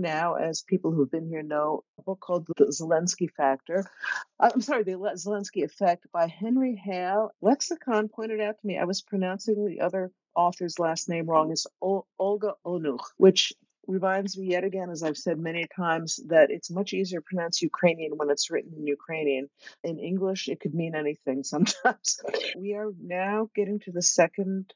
Now, as people who've been here know, a book called The Zelensky Factor. Uh, I'm sorry, The Zelensky Effect by Henry Hale. Lexicon pointed out to me I was pronouncing the other author's last name wrong. It's Olga Onuch, which reminds me yet again, as I've said many times, that it's much easier to pronounce Ukrainian when it's written in Ukrainian. In English, it could mean anything sometimes. we are now getting to the second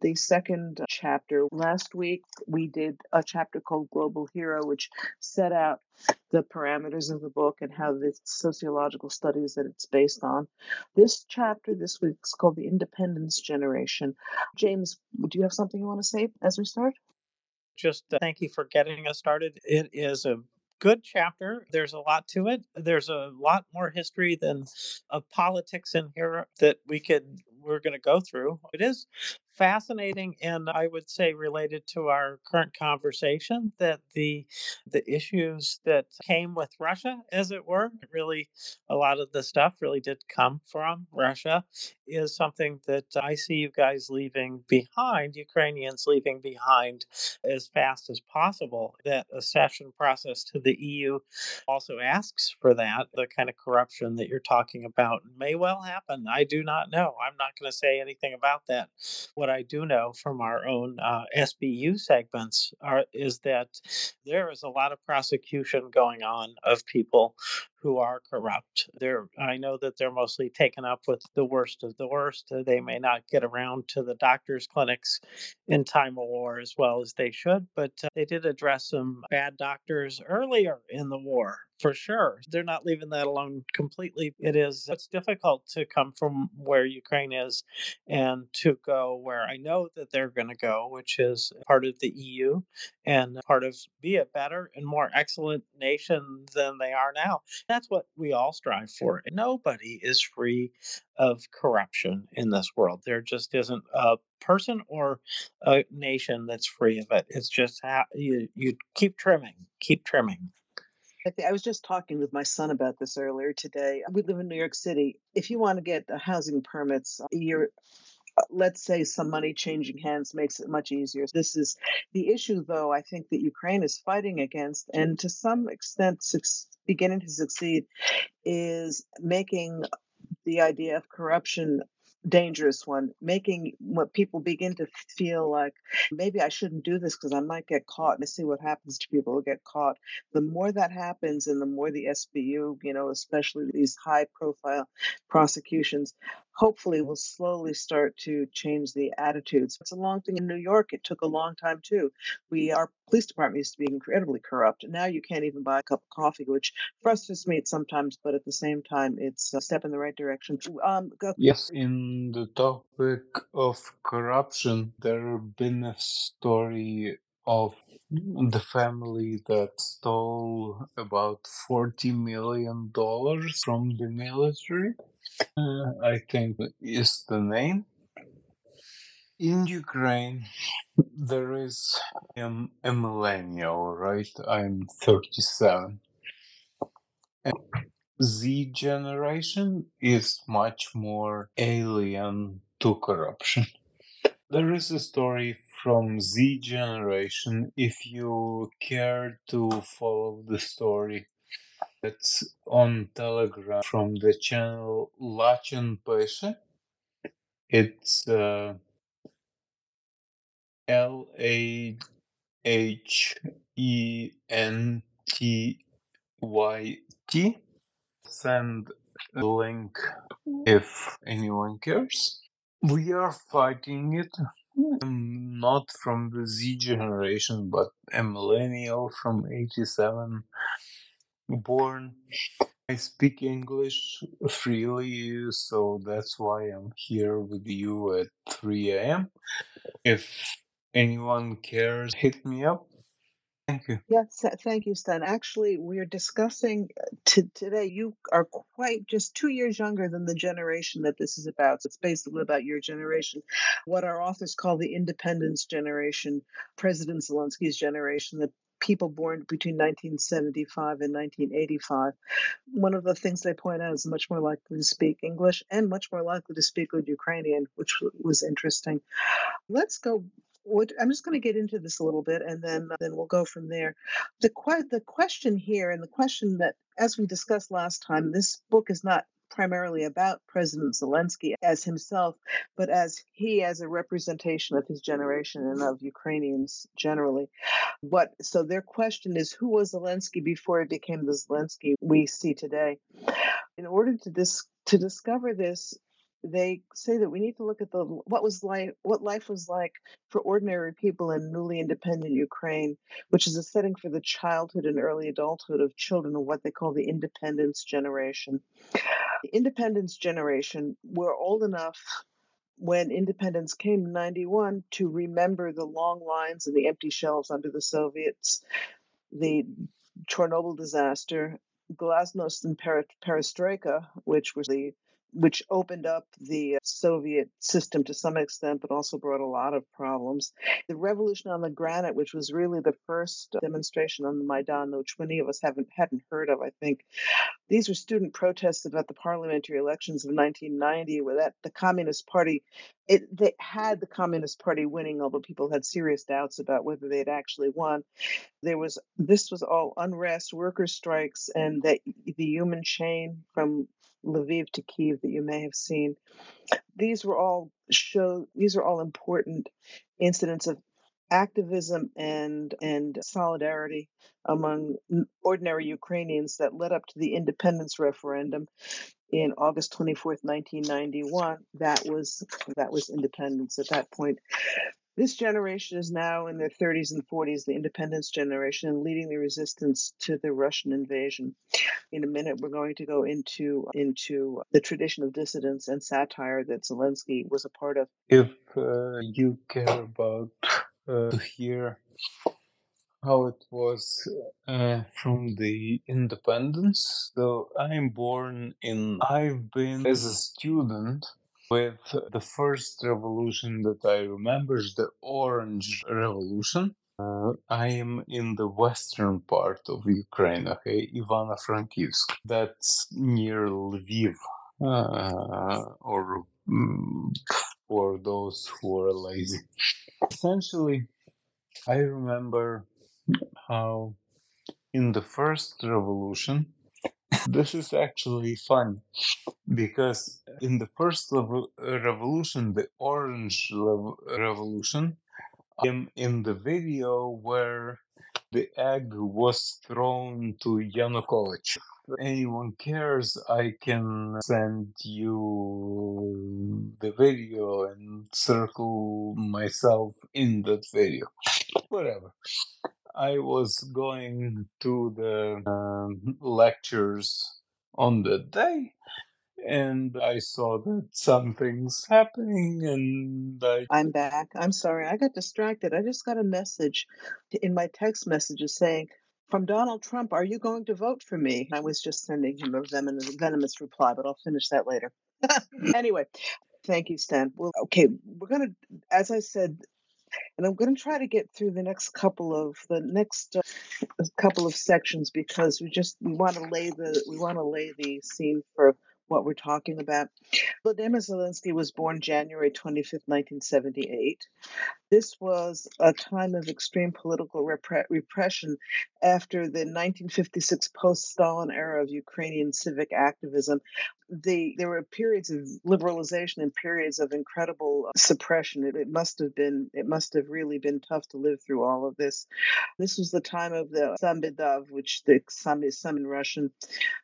the second chapter. Last week, we did a chapter called Global Hero, which set out the parameters of the book and how the sociological studies that it's based on. This chapter this week is called The Independence Generation. James, do you have something you want to say as we start? Just uh, thank you for getting us started. It is a good chapter. There's a lot to it. There's a lot more history than of politics in here that we could we're going to go through. It is fascinating and I would say related to our current conversation that the the issues that came with Russia as it were really a lot of the stuff really did come from Russia is something that I see you guys leaving behind Ukrainians leaving behind as fast as possible. That accession process to the EU also asks for that the kind of corruption that you're talking about may well happen. I do not know. I'm not going to say anything about that. What what I do know from our own uh, SBU segments are, is that there is a lot of prosecution going on of people who are corrupt. They're, I know that they're mostly taken up with the worst of the worst. They may not get around to the doctor's clinics in time of war as well as they should, but uh, they did address some bad doctors earlier in the war for sure. They're not leaving that alone completely. It is it's difficult to come from where Ukraine is and to go where I know that they're going to go, which is part of the EU and part of be a better and more excellent nation than they are now. That's what we all strive for. Nobody is free of corruption in this world. There just isn't a person or a nation that's free of it. It's just how you, you keep trimming, keep trimming. I was just talking with my son about this earlier today. We live in New York City. If you want to get housing permits, you're uh, Uh, let's say some money changing hands makes it much easier. This is the issue, though, I think that Ukraine is fighting against, and to some extent beginning to succeed, is making the idea of corruption dangerous one, making what people begin to feel like maybe I shouldn't do this because I might get caught and see what happens to people who get caught. The more that happens and the more the SBU, you know, especially these high profile prosecutions, hopefully will slowly start to change the attitudes. It's a long thing in New York. It took a long time too. We our police department used to be incredibly corrupt. Now you can't even buy a cup of coffee, which frustrates me sometimes, but at the same time, it's a step in the right direction. Um, go. Yes, in the topic of corruption, there have been a story of the family that stole about $40 million from the military. Uh, I think is the name. In Ukraine, there is a millennial, right? I'm 37. And Z generation is much more alien to corruption. There is a story from Z generation. If you care to follow the story, it's on Telegram from the channel Lachen Peshe. It's uh, L A H E N T Y T. Send a link if anyone cares. We are fighting it. Um, not from the Z generation, but a millennial from 87 born. I speak English freely, so that's why I'm here with you at 3 a.m. If anyone cares, hit me up. Thank you. Yes, thank you, Stan. Actually, we are discussing uh, t- today. You are quite just two years younger than the generation that this is about. So it's basically about your generation, what our authors call the independence generation, President Zelensky's generation, the people born between 1975 and 1985. One of the things they point out is much more likely to speak English and much more likely to speak with Ukrainian, which was interesting. Let's go I'm just going to get into this a little bit, and then then we'll go from there. The the question here, and the question that, as we discussed last time, this book is not primarily about President Zelensky as himself, but as he as a representation of his generation and of Ukrainians generally. What so their question is who was Zelensky before he became the Zelensky we see today? In order to dis- to discover this, they say that we need to look at the what was life what life was like for ordinary people in newly independent Ukraine, which is a setting for the childhood and early adulthood of children of what they call the independence generation. The independence generation were old enough when independence came in 91 to remember the long lines and the empty shelves under the Soviets, the Chernobyl disaster, glasnost and perestroika, which was the which opened up the Soviet system to some extent, but also brought a lot of problems. The Revolution on the Granite, which was really the first uh, demonstration on the Maidan, which many of us haven't hadn't heard of, I think. These were student protests about the parliamentary elections of 1990, where that the Communist Party, it they had the Communist Party winning, although people had serious doubts about whether they'd actually won. There was this was all unrest, worker strikes, and that the human chain from Lviv to Kiev that you may have seen. These were all show these are all important incidents of activism and and solidarity among ordinary Ukrainians that led up to the independence referendum in August 24th, 1991. That was that was independence at that point. This generation is now in their 30s and 40s, the independence generation, leading the resistance to the Russian invasion. In a minute, we're going to go into into the tradition of dissidence and satire that Zelensky was a part of. If uh, you care about uh, to hear how it was uh, from the independence, so I'm born in. I've been as a student with the first revolution that I remember is the Orange Revolution. Uh, I am in the western part of Ukraine, okay, Ivano-Frankivsk. That's near Lviv, uh, or um, for those who are lazy. Essentially, I remember how in the first revolution, this is actually fun because in the first revolution, the Orange Revolution, I'm in the video where the egg was thrown to Yanukovych. If anyone cares, I can send you the video and circle myself in that video. Whatever. I was going to the um, lectures on the day and I saw that something's happening and I I'm back. I'm sorry. I got distracted. I just got a message in my text messages saying, from Donald Trump, are you going to vote for me? I was just sending him a venomous, reply, but I'll finish that later. anyway, thank you, Stan. Well, okay, we're going to, as I said, and I'm going to try to get through the next couple of the next uh, couple of sections because we just we want to lay the we want to lay the scene for what we're talking about. Vladimir Zelensky was born January 25th, 1978. This was a time of extreme political repre- repression after the 1956 post Stalin era of Ukrainian civic activism. The, there were periods of liberalization and periods of incredible uh, suppression. It, it must have been it must have really been tough to live through all of this. This was the time of the Samvydav, which the Sam is some in Russian,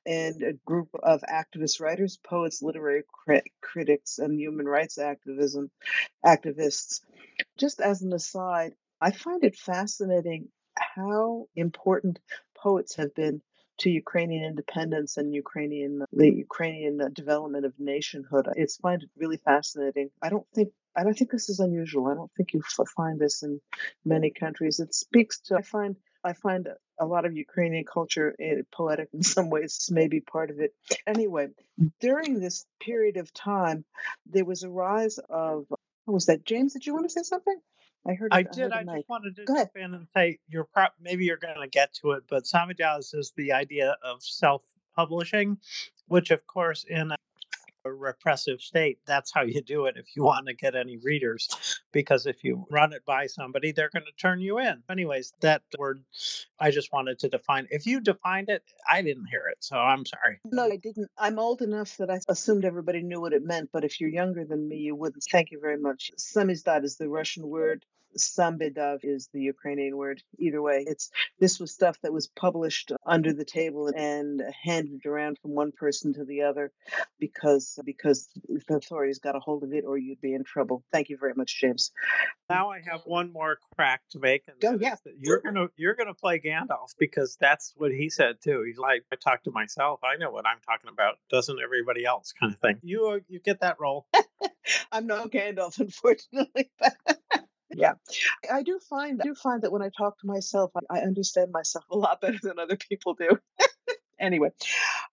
and a group of activist writers, poets, literary crit- critics, and human rights activism activists just as an aside, I find it fascinating how important poets have been to Ukrainian independence and Ukrainian the Ukrainian development of nationhood. It's find it really fascinating. I don't think I don't think this is unusual. I don't think you find this in many countries. It speaks to I find I find a lot of Ukrainian culture eh, poetic in some ways, maybe part of it. Anyway, during this period of time, there was a rise of what was that? James, did you want to say something? I heard. I, did. I just wanted to Go jump ahead. in and say you're pro- maybe you're going to get to it, but Samizdat is the idea of self-publishing, which of course in a repressive state, that's how you do it if you want to get any readers. Because if you run it by somebody, they're going to turn you in. Anyways, that word I just wanted to define. If you defined it, I didn't hear it, so I'm sorry. No, I didn't. I'm old enough that I assumed everybody knew what it meant, but if you're younger than me, you wouldn't. Thank you very much. Samizdat is the Russian word. Samvydav is the Ukrainian word. Either way, it's this was stuff that was published under the table and handed around from one person to the other because because the authorities got a hold of it or you'd be in trouble. Thank you very much, James. Now I have one more crack to make, and Go, that is yeah. you're gonna you're gonna play Gandalf because that's what he said too. He's like, I talk to myself. I know what I'm talking about. Doesn't everybody else? Kind of thing. You uh, you get that role. I'm no Gandalf, unfortunately. But yeah, I do find I do find that when I talk to myself, I, I understand myself a lot better than other people do. anyway,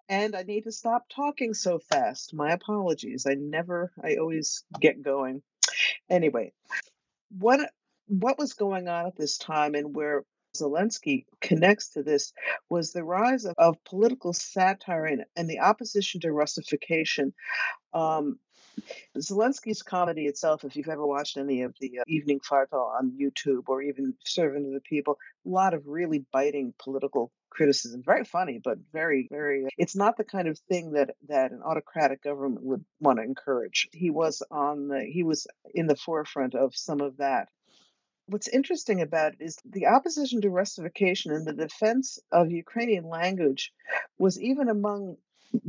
and I need to stop talking so fast. My apologies. I never. I always get going. Anyway, what what was going on at this time, and where Zelensky connects to this was the rise of, of political satire and, and the opposition to Russification. Um, Zelensky's comedy itself, if you've ever watched any of the uh, Evening Kvartal on YouTube or even Servant of the People, a lot of really biting political criticism. Very funny, but very, very. It's not the kind of thing that that an autocratic government would want to encourage. He was on the. He was in the forefront of some of that. What's interesting about it is the opposition to Russification and the defense of Ukrainian language was even among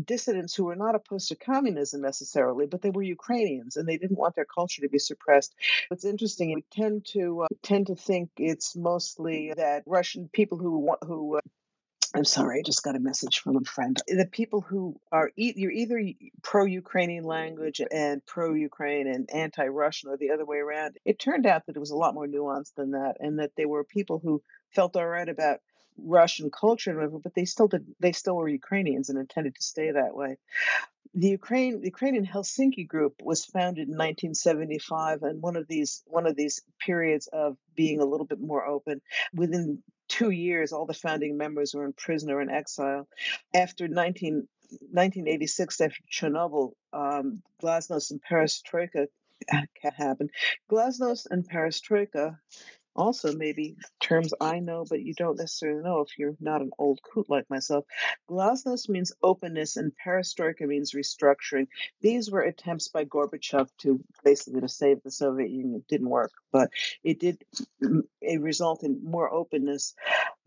dissidents who were not opposed to communism necessarily, but they were Ukrainians and they didn't want their culture to be suppressed. What's interesting, we tend to uh, tend to think it's mostly that Russian people who who uh, I'm sorry, I just got a message from a friend. The people who are e- you're either pro-Ukrainian language and pro-Ukraine and anti-Russian, or the other way around. It turned out that it was a lot more nuanced than that, and that they were people who felt all right about Russian culture and whatever, but they still did. They still were Ukrainians and intended to stay that way. The Ukraine, the Ukrainian Helsinki Group was founded in 1975, and one of these one of these periods of being a little bit more open. Within two years, all the founding members were in prison or in exile. After 19, 1986, after Chernobyl, um, Glasnost and Perestroika happened. Glasnost and Perestroika also maybe terms I know, but you don't necessarily know if you're not an old coot like myself. Glasnost means openness, and perestroika means restructuring. These were attempts by Gorbachev to basically to save the Soviet Union. It didn't work, but it did it result in more openness.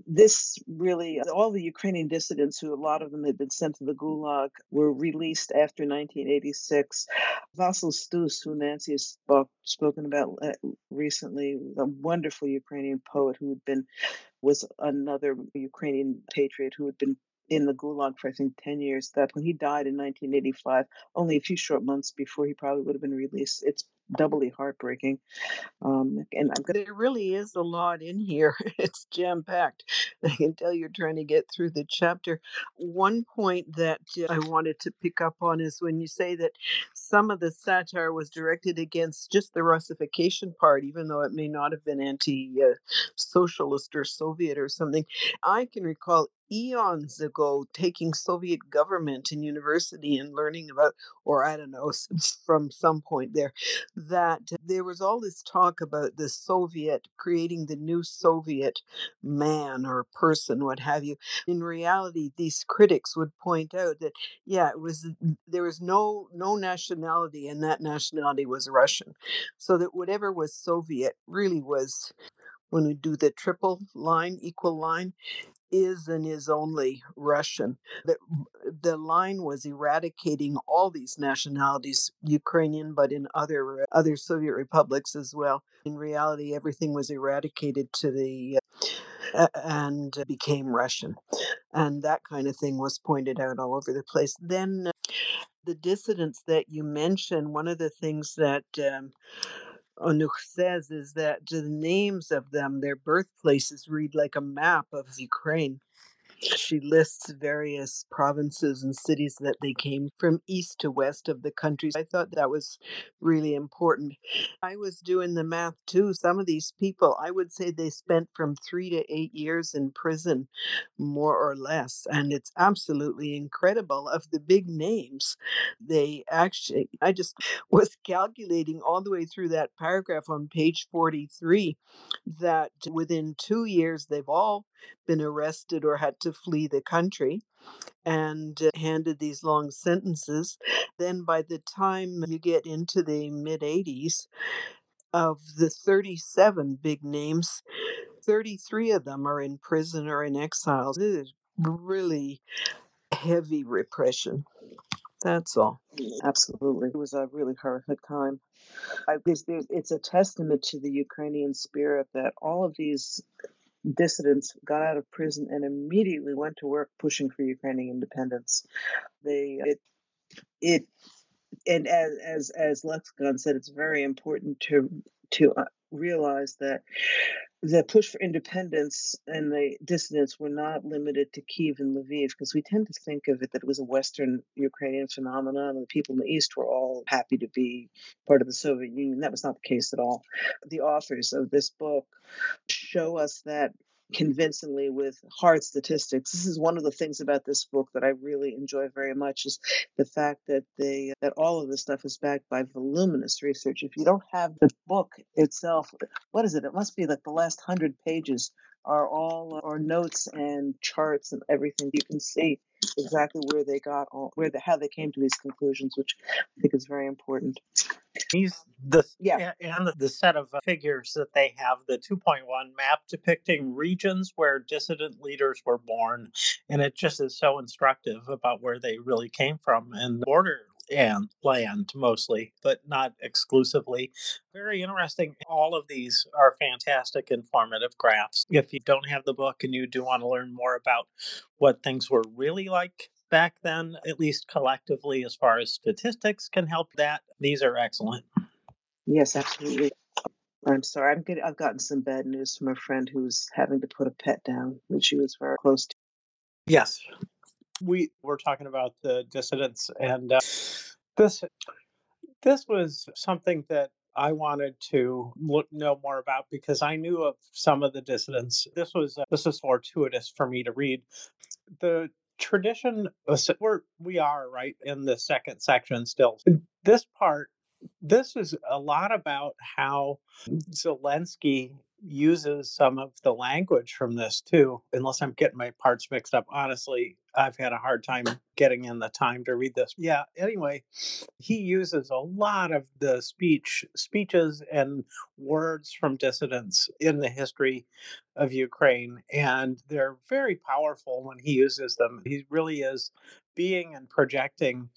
This really, all the Ukrainian dissidents, who a lot of them had been sent to the Gulag, were released after 1986. Vasil Stus, who Nancy has spoke, spoken about uh, recently, a wonderful Ukrainian poet who had been was another Ukrainian patriot who had been in the Gulag for I think ten years. That when he died in 1985, only a few short months before he probably would have been released. It's doubly heartbreaking. Um, and I'm gonna There really is a lot in here. It's jam packed. I can tell you're trying to get through the chapter. One point that uh, I wanted to pick up on is when you say that some of the satire was directed against just the Russification part, even though it may not have been anti uh, or Soviet or something. I can recall eons ago taking Soviet government in university and learning about, or I don't know, from some point there, that there was all this talk about the Soviet creating the new Soviet man or person, what have you. In reality, these critics would point out that yeah, it was mm, there was no no nationality, and that nationality was Russian. So that whatever was Soviet really was when we do the triple line, equal line, is and is only Russian. The, the line was eradicating all these nationalities, Ukrainian, but in other other Soviet republics as well. In reality, everything was eradicated to the uh, and became Russian, and that kind of thing was pointed out all over the place. Then uh, the dissidents that you mentioned, one of the things that um, Onuch says is that the names of them, their birthplaces, read like a map of Ukraine. She lists various provinces and cities that they came from east to west of the country. I thought that was really important. I was doing the math too. Some of these people, I would say they spent from three to eight years in prison, more or less. And it's absolutely incredible. Of the big names, they actually, I just was calculating all the way through that paragraph on page 43 that within two years, they've all been arrested or had to flee the country and uh, handed these long sentences. Then, by the time you get into the mid 80s, of the 37 big names, 33 of them are in prison or in exile. This is really heavy repression. That's all. Absolutely. It was a really horrific time. I, it's a testament to the Ukrainian spirit that all of these dissidents got out of prison and immediately went to work pushing for Ukrainian independence. They it it and as as as Lexicon said, it's very important to to uh, realize that the push for independence and the dissidents were not limited to Kiev and Lviv because we tend to think of it that it was a Western Ukrainian phenomenon and the people in the East were all happy to be part of the Soviet Union. That was not the case at all. The authors of this book show us that convincingly with hard statistics. This is one of the things about this book that I really enjoy very much is the fact that they that all of this stuff is backed by voluminous research. If you don't have the book itself, what is it? It must be like the last hundred pages are all our notes and charts and everything you can see exactly where they got all where the how they came to these conclusions which i think is very important These the Yeah. and the, set of uh, figures that they have the 2.1 map depicting regions where dissident leaders were born, and it just is so instructive about where they really came from and the border and land mostly, but not exclusively. Very interesting. All of these are fantastic, informative graphs. If you don't have the book and you do want to learn more about what things were really like back then, at least collectively, as far as statistics can help that, these are excellent. yes absolutely i'm sorry i'm getting i've gotten some bad news from a friend who's having to put a pet down which she was very close to Yes. We were talking about the dissidents, and uh, this this was something that I wanted to look know more about because I knew of some of the dissidents. This was uh, this was fortuitous for me to read. The tradition was- we're we are right in the second section still. This part this is a lot about how Zelensky uses some of the language from this too. Unless I'm getting my parts mixed up. Honestly, I've had a hard time getting in the time to read this. Yeah, anyway, he uses a lot of the speech speeches and words from dissidents in the history of Ukraine and they're very powerful when he uses them. He really is being and projecting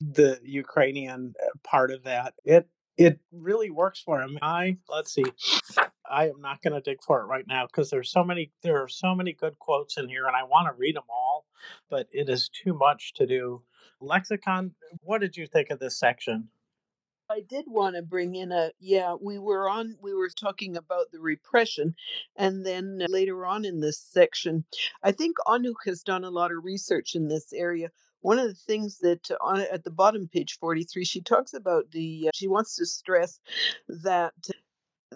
the Ukrainian uh, part of that. It it really works for him. I let's see. I am not going to dig for it right now because there's so many there are so many good quotes in here and I want to read them all, but it is too much to do. Lexicon, what did you think of this section? I did want to bring in a yeah, we were on we were talking about the repression and then later on in this section, I think Onuch has done a lot of research in this area. One of the things that on at the bottom page 43 she talks about the uh, she wants to stress that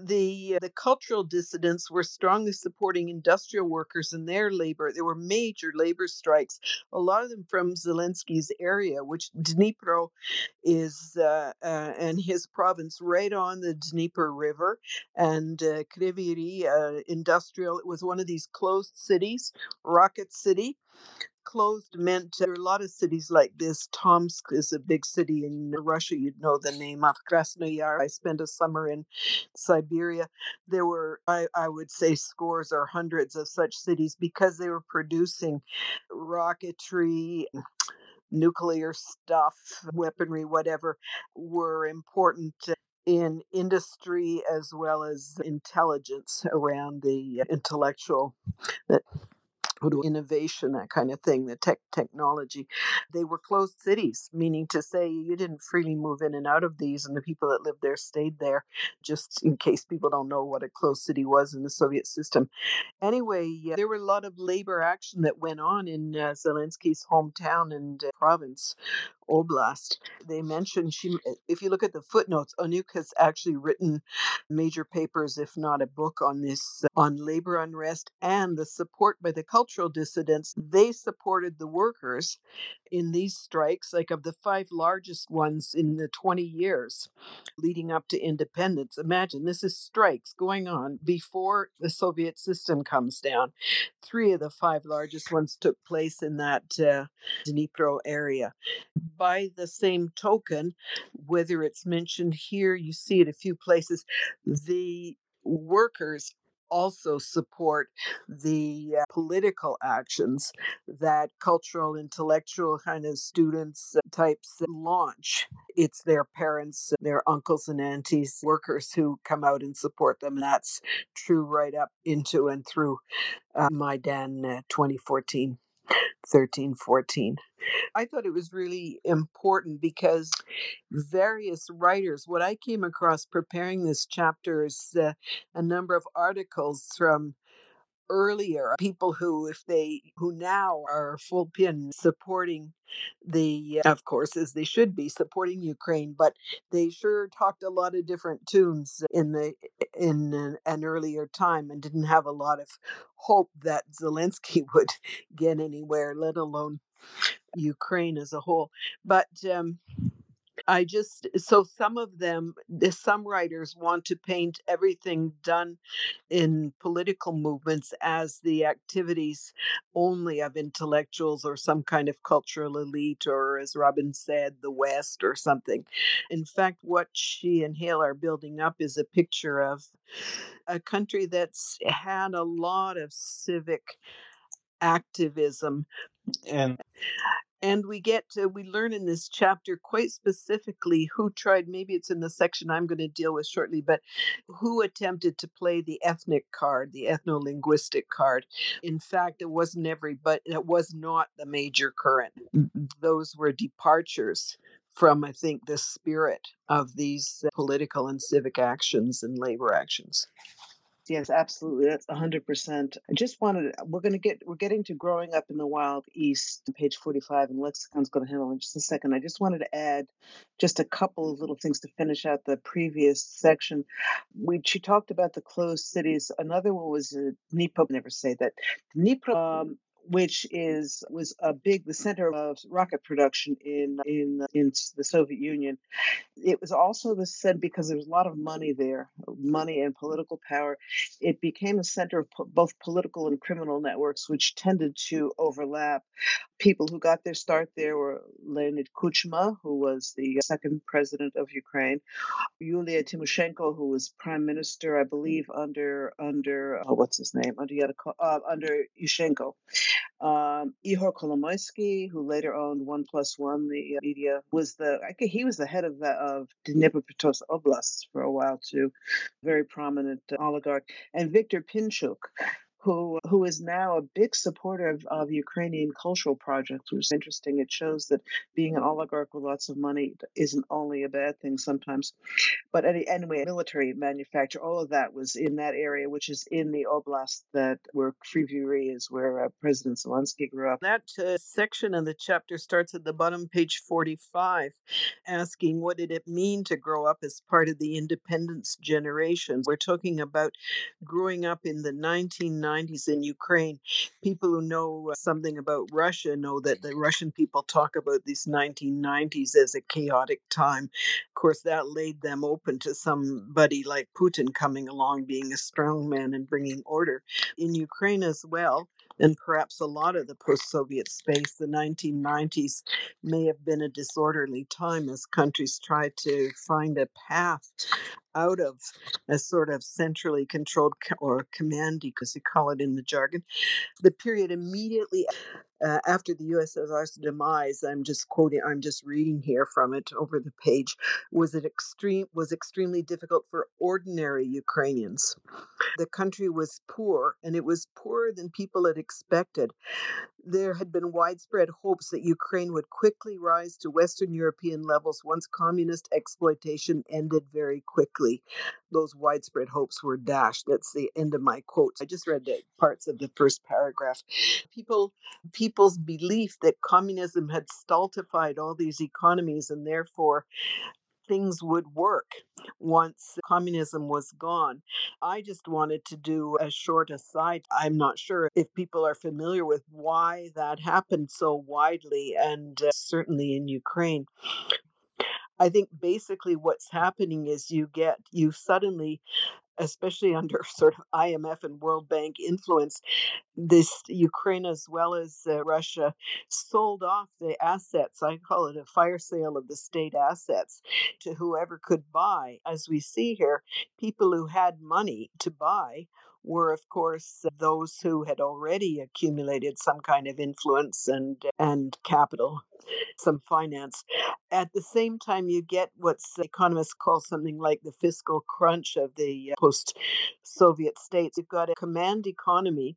the the cultural dissidents were strongly supporting industrial workers in their labor. There were major labor strikes, a lot of them from Zelensky's area, which Dnipro is uh, uh, and his province right on the Dnieper River, and uh, Kryvyi uh, industrial. It was one of these closed cities, Rocket City. Closed meant there are a lot of cities like this. Tomsk is a big city in Russia. You'd know the name of Krasnoyar. I spent a summer in Siberia. There were, I, I would say, scores or hundreds of such cities because they were producing rocketry, nuclear stuff, weaponry, whatever, were important in industry as well as intelligence around the intellectual uh, that innovation, that kind of thing, the tech technology. They were closed cities, meaning to say you didn't freely move in and out of these, and the people that lived there stayed there, just in case people don't know what a closed city was in the Soviet system. Anyway, there were a lot of labor action that went on in uh, Zelensky's hometown and uh, province Oblast. They mentioned she, if you look at the footnotes, Onuch has actually written major papers, if not a book, on this, on labor unrest and the support by the cultural dissidents. They supported the workers in these strikes, like of the five largest ones in the 20 years leading up to independence. Imagine this is strikes going on before the Soviet system comes down. Three of the five largest ones took place in that uh, Dnipro area by the same token, whether it's mentioned here, you see it a few places, the workers also support the uh, political actions that cultural intellectual kind of students uh, types launch. It's their parents their uncles and aunties workers who come out and support them and that's true right up into and through uh, Maidan uh, 2014 13 14 I thought it was really important because various writers, what I came across preparing this chapter is uh, a number of articles from earlier people who if they who now are full pin supporting the of course as they should be supporting ukraine but they sure talked a lot of different tunes in the in an, an earlier time and didn't have a lot of hope that zelensky would get anywhere let alone Ukraine as a whole. But um, I just, so some of them, some writers want to paint everything done in political movements as the activities only of intellectuals or some kind of cultural elite, or as Robin said, the West or something. In fact, what she and Hale are building up is a picture of a country that's had a lot of civic activism and and we get to we learn in this chapter quite specifically who tried maybe it's in the section i'm going to deal with shortly but who attempted to play the ethnic card the ethno-linguistic card. In fact it wasn't every but it was not the major current. Mm. Those were departures from i think the spirit of these political and civic actions and labor actions Yes, absolutely. That's 100%. I just wanted, we're going to get, we're getting to growing up in the wild east, page 45, and lexicon's going to handle in just a second. I just wanted to add just a couple of little things to finish out the previous section. We, she talked about the closed cities. Another one was uh, Dnipro, never say that. Dnipro, um, which is was a big the center of rocket production in in in the Soviet Union. It was also the center because there was a lot of money there, money and political power. It became a center of po- both political and criminal networks, which tended to overlap. People who got their start there were Leonid Kuchma, who was the second president of Ukraine, Yulia Tymoshenko, who was prime minister, I believe, under under oh, what's his name under Yanuko- uh, under Yushchenko um, Ihor Kolomoisky, who later owned One Plus One, the uh, media, was the he was the head of the of Dnipropetrovsk Oblast for a while too, very prominent uh, oligarch, and Viktor Pinchuk, who who is now a big supporter of, of Ukrainian cultural projects, which is interesting. It shows that being an oligarch with lots of money isn't only a bad thing sometimes. But anyway, military manufacture, all of that was in that area, which is in the oblast that where Kryvyi is, where uh, President Zelensky grew up. That uh, section of the chapter starts at the bottom, page 45, asking what did it mean to grow up as part of the independence generation. We're talking about growing up in the 1990s 90s in Ukraine. People who know uh, something about Russia know that the Russian people talk about these 1990s as a chaotic time. Of course, that laid them open to somebody like Putin coming along, being a strong man and bringing order. In Ukraine as well, and perhaps a lot of the post Soviet space, the 1990s may have been a disorderly time as countries tried to find a path out of a sort of centrally controlled or command, because you call it in the jargon. The period immediately uh, after the USSR's demise, I'm just quoting, I'm just reading here from it over the page, was it extreme was extremely difficult for ordinary Ukrainians. The country was poor, and it was poorer than people had expected there had been widespread hopes that Ukraine would quickly rise to Western European levels once communist exploitation ended very quickly. Those widespread hopes were dashed. That's the end of my quotes. I just read the parts of the first paragraph. People people's belief that communism had stultified all these economies and therefore things would work once communism was gone. I just wanted to do a short aside. I'm not sure if people are familiar with why that happened so widely and uh, certainly in Ukraine. I think basically what's happening is you get, you suddenly especially under sort of IMF and World Bank influence, this Ukraine as well as uh, Russia sold off the assets. I call it a fire sale of the state assets to whoever could buy. As we see here, people who had money to buy were of course those who had already accumulated some kind of influence and and capital some finance. At the same time you get what economists call something like the fiscal crunch of the post soviet states. You've got a command economy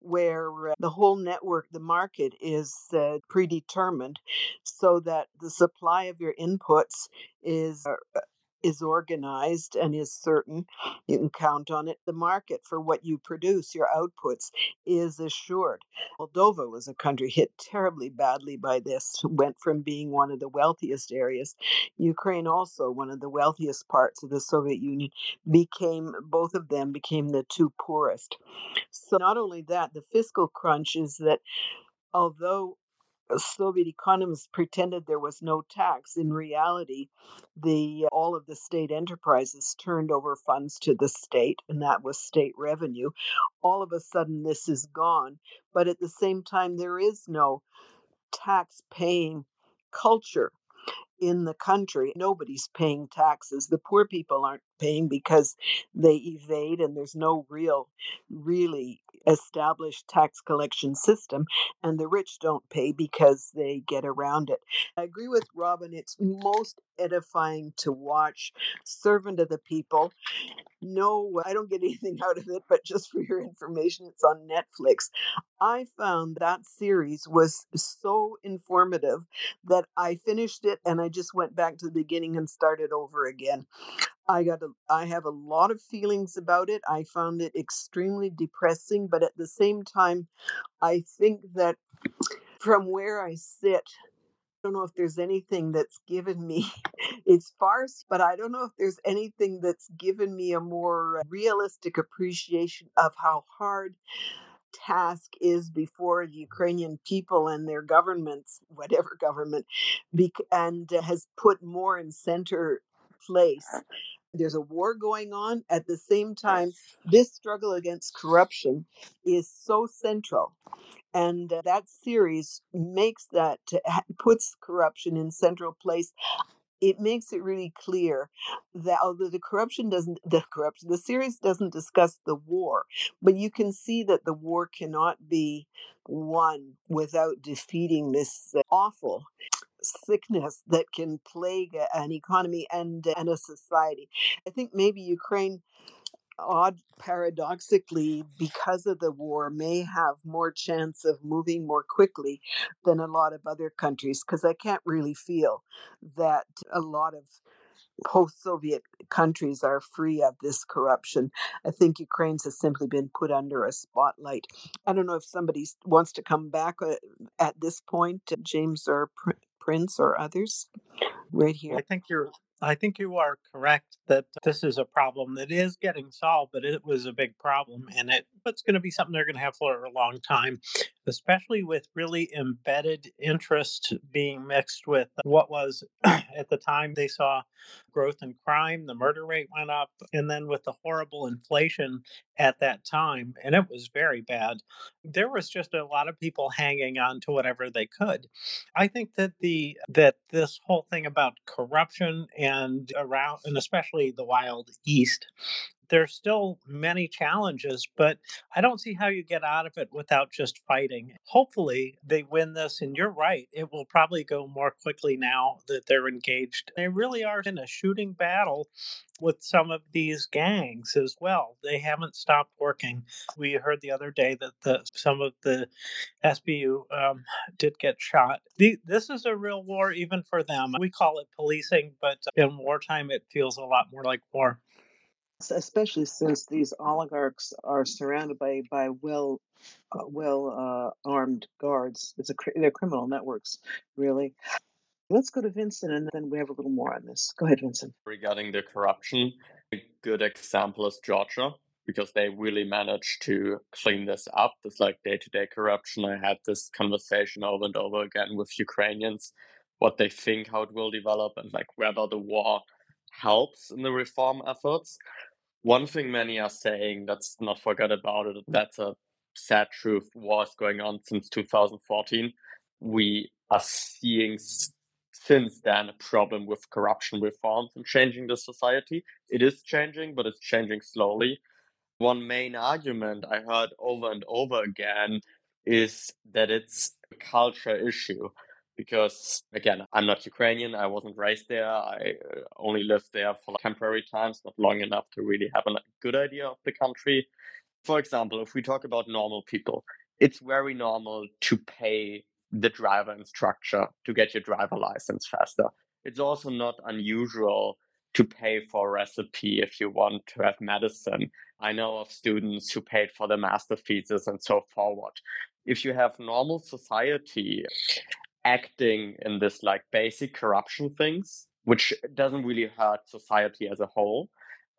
where uh, the whole network the market is uh, predetermined so that the supply of your inputs is uh, is organized and is certain. You can count on it. The market for what you produce, your outputs, is assured. Moldova was a country hit terribly badly by this, went from being one of the wealthiest areas. Ukraine, also one of the wealthiest parts of the Soviet Union, became, both of them became the two poorest. So, not only that, the fiscal crunch is that although Soviet economists pretended there was no tax. In reality, the uh, all of the state enterprises turned over funds to the state, and that was state revenue. All of a sudden, this is gone. But at the same time, there is no tax paying culture in the country. Nobody's paying taxes. The poor people aren't paying because they evade and there's no real, really established tax collection system. And the rich don't pay because they get around it. I agree with Robin. It's most edifying to watch Servant of the People no, I don't get anything out of it, but just for your information, it's on Netflix. I found that series was so informative that I finished it and I just went back to the beginning and started over again. I got a, I have a lot of feelings about it. I found it extremely depressing, but at the same time, I think that from where I sit, don't know if there's anything that's given me it's farce but i don't know if there's anything that's given me a more realistic appreciation of how hard task is before the Ukrainian people and their governments, whatever government, and has put more in center place. There's a war going on. At the same time, this struggle against corruption is so central and uh, that series makes that puts corruption in central place it makes it really clear that although the corruption doesn't the corruption the series doesn't discuss the war but you can see that the war cannot be won without defeating this uh, awful sickness that can plague an economy and and a society. I think maybe ukraine odd paradoxically because of the war may have more chance of moving more quickly than a lot of other countries because i can't really feel that a lot of post-soviet countries are free of this corruption. I think ukraine's has simply been put under a spotlight. I don't know if somebody wants to come back uh, at this point james or prince or others right here i think you're I think you are correct that this is a problem that is getting solved, but it was a big problem, and it it's going to be something they're going to have for a long time. Especially with really embedded interest being mixed with what was at the time they saw growth in crime, the murder rate went up, and then with the horrible inflation at that time, and it was very bad, there was just a lot of people hanging on to whatever they could. I think that the that this whole thing about corruption and around and especially the wild east there's still many challenges, but I don't see how you get out of it without just fighting. Hopefully, they win this, and you're right. It will probably go more quickly now that they're engaged. They really are in a shooting battle with some of these gangs as well. They haven't stopped working. We heard the other day that the, some of the SBU um, did get shot. The, this is a real war even for them. We call it policing, but in wartime, it feels a lot more like war especially since these oligarchs are surrounded by by well uh, well uh, armed guards. It's a they're criminal networks, really. Let's go to Vincent, and then we have a little more on this. Go ahead, Vincent. Regarding the corruption, a good example is Georgia because they really managed to clean this up. This like day to day corruption. I had this conversation over and over again with Ukrainians, what they think how it will develop, and like whether the war helps in the reform efforts. One thing many are saying, let's not forget about it, that's a sad truth. War is going on since 2014. We are seeing since then a problem with corruption reforms and changing the society. It is changing, but it's changing slowly. One main argument I heard over and over again is that it's a culture issue because again i'm not ukrainian i wasn't raised there i uh, only lived there for temporary times not long enough to really have a good idea of the country for example if we talk about normal people it's very normal to pay the driver instructor to get your driver license faster it's also not unusual to pay for a recipe if you want to have medicine. I know of students who paid for the master thesis and so forward. If you have normal society acting in this like basic corruption things, which doesn't really hurt society as a whole.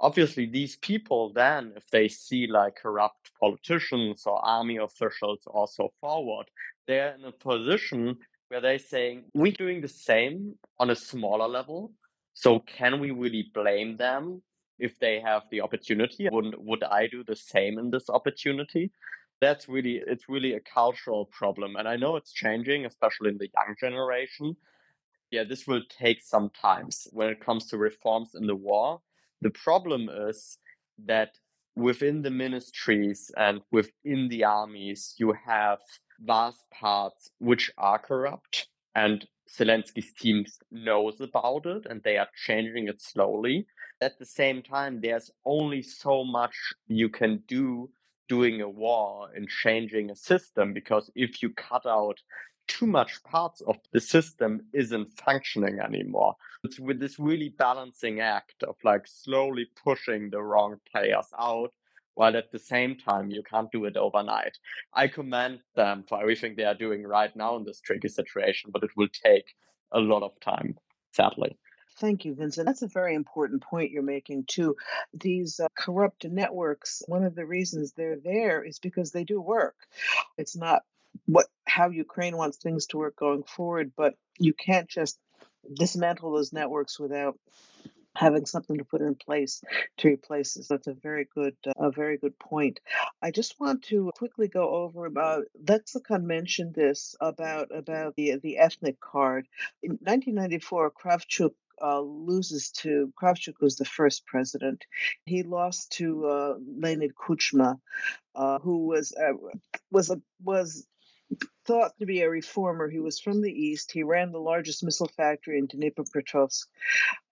Obviously, these people then, if they see like corrupt politicians or army officials or so forward, they're in a position where they're saying, we're doing the same on a smaller level. So can we really blame them if they have the opportunity? Would would I do the same in this opportunity? That's really it's really a cultural problem and i know it's changing especially in the young generation yeah this will take some times when it comes to reforms in the war the problem is that within the ministries and within the armies you have vast parts which are corrupt and Zelensky's team knows about it and they are changing it slowly. At the same time, there's only so much you can do doing a war and changing a system because if you cut out too much parts of the system isn't functioning anymore. It's with this really balancing act of like slowly pushing the wrong players out while at the same time you can't do it overnight. I commend them for everything they are doing right now in this tricky situation, but it will take a lot of time, sadly. Thank you, Vincent. That's a very important point you're making, too. These uh, corrupt networks, one of the reasons they're there is because they do work. It's not what how Ukraine wants things to work going forward, but you can't just dismantle those networks without having something to put in place to replace this. That's a very good, uh, a very good point. I just want to quickly go over about Lexicon mentioned this about about the the ethnic card in 1994. Kravchuk uh, loses to Kravchuk was the first president. He lost to uh, Leonid Kuchma, uh, who was uh, was a was thought to be a reformer. He was from the east. He ran the largest missile factory in Dnipropetrovsk.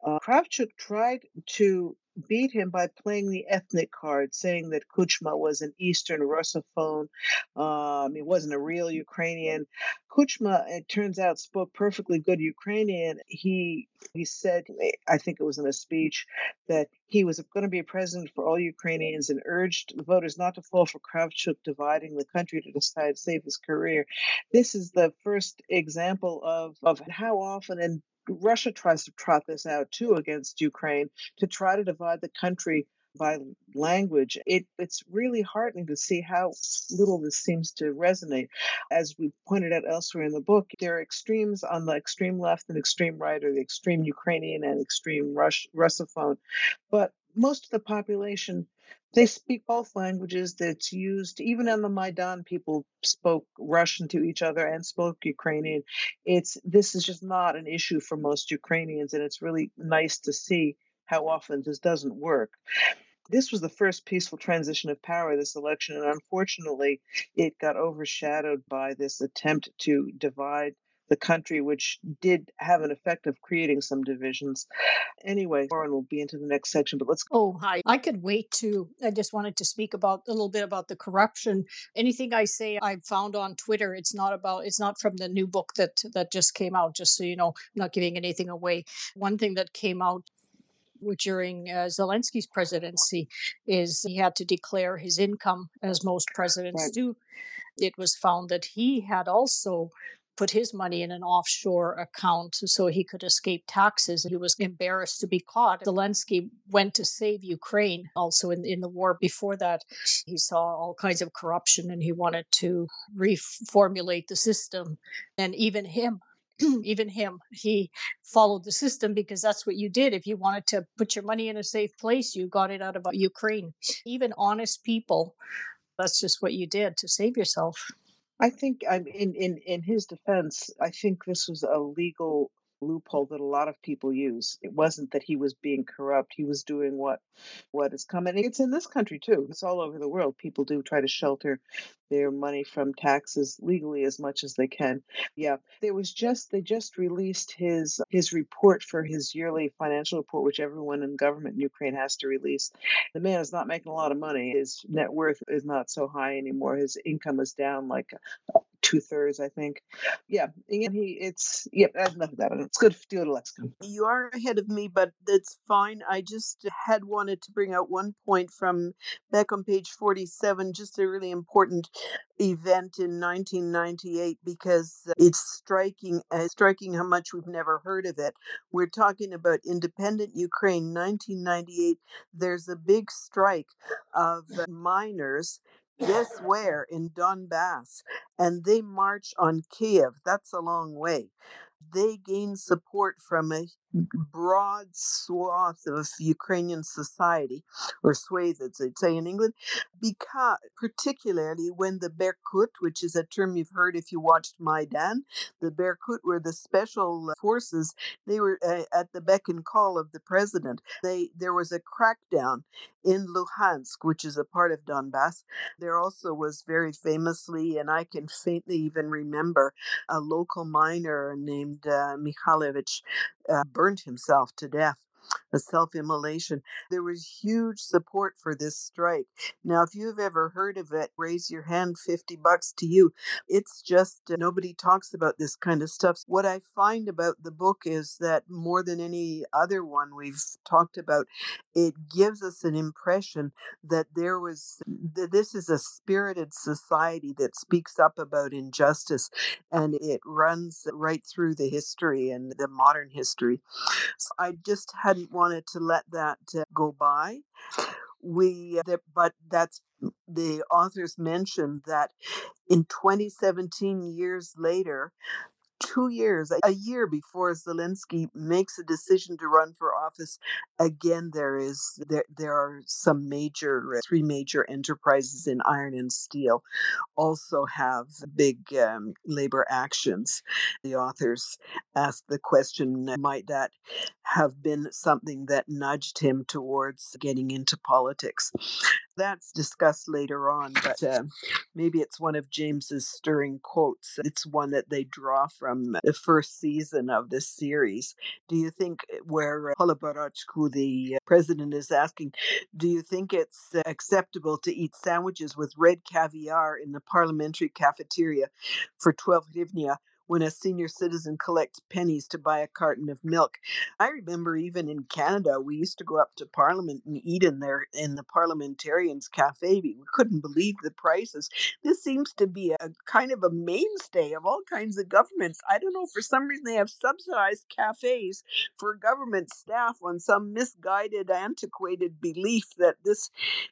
Uh, Kravchuk tried to beat him by playing the ethnic card, saying that Kuchma was an Eastern Russophone. Um, he wasn't a real Ukrainian. Kuchma, it turns out, spoke perfectly good Ukrainian. He he said, I think it was in a speech, that he was going to be a president for all Ukrainians and urged voters not to fall for Kravchuk dividing the country to decide to save his career. This is the first example of, of how often and Russia tries to trot this out too against Ukraine to try to divide the country by language, it, it's really heartening to see how little this seems to resonate. As we pointed out elsewhere in the book, there are extremes on the extreme left and extreme right, or the extreme Ukrainian and extreme Rush, Russophone. But most of the population they speak both languages that's used even on the maidan people spoke russian to each other and spoke ukrainian. It's this is just not an issue for most ukrainians and it's really nice to see how often this doesn't work. This was the first peaceful transition of power this election and unfortunately it got overshadowed by this attempt to divide the country, which did have an effect of creating some divisions. Anyway, Lauren will be into the next section, but let's. Oh, hi. I could wait to. I just wanted to speak about a little bit about the corruption. Anything I say, I found on Twitter. It's not about. It's not from the new book that that just came out. Just so you know, I'm not giving anything away. One thing that came out during uh, Zelensky's presidency is he had to declare his income as most presidents right. do. It was found that he had also put his money in an offshore account so he could escape taxes. He was embarrassed to be caught. Zelensky went to save Ukraine also in, in the war. Before that, he saw all kinds of corruption and he wanted to reformulate the system. And even him, even him, he followed the system because that's what you did. If you wanted to put your money in a safe place, you got it out of Ukraine. Even honest people, that's just what you did to save yourself. I think I'm in, in in his defense. I think this was a legal loophole that a lot of people use. It wasn't that he was being corrupt. He was doing what what is coming. It's in this country too. It's all over the world. People do try to shelter their money from taxes legally as much as they can. Yeah. There was just they just released his his report for his yearly financial report, which everyone in government in Ukraine has to release. The man is not making a lot of money. His net worth is not so high anymore. His income is down like two thirds, I think. Yeah, and he it's yeah. Enough of that. It's good to go to lexicon. You are ahead of me, but that's fine. I just had wanted to bring out one point from back on page forty-seven, just a really important event in 1998 because it's striking uh, striking how much we've never heard of it we're talking about independent ukraine 1998 there's a big strike of miners Guess where? In Donbass. And they march on Kiev. That's a long way. They gain support from a broad swath of Ukrainian society, or swathe, as they'd say in England, because particularly when the Berkut, which is a term you've heard if you watched Maidan, the Berkut were the special forces. They were uh, at the beck and call of the president. They there was a crackdown in Luhansk, which is a part of Donbass. There also was very famously, and I can faintly even remember, a local miner named uh, Mikhalevich uh, burned himself to death a self immolation. There was huge support for this strike. Now, if you've ever heard of it, raise your hand 50 bucks to you. It's just uh, nobody talks about this kind of stuff. What I find about the book is that more than any other one we've talked about, it gives us an impression that there was, that this is a spirited society that speaks up about injustice and it runs right through the history and the modern history. So I just hadn't wanted to let that uh, go by. We, uh, but that's the authors mentioned that in 2017, years later, two years, a year before Zelensky makes a decision to run for office, again there is there there are some major uh, three major enterprises in iron and steel also have big um, labor actions. The authors ask the question: Might that have been something that nudged him towards getting into politics? That's discussed later on, but uh, maybe it's one of James's stirring quotes. It's one that they draw from the first season of this series. Do you think, uh, where uh, the uh, president is asking, do you think it's acceptable to eat sandwiches with red caviar in the parliamentary cafeteria for 12 hryvnia when a senior citizen collects pennies to buy a carton of milk. I remember even in Canada, we used to go up to Parliament and eat in there in the Parliamentarians Cafe. We couldn't believe the prices. This seems to be a kind of a mainstay of all kinds of governments. I don't know, for some reason they have subsidized cafes for government staff on some misguided, antiquated belief that this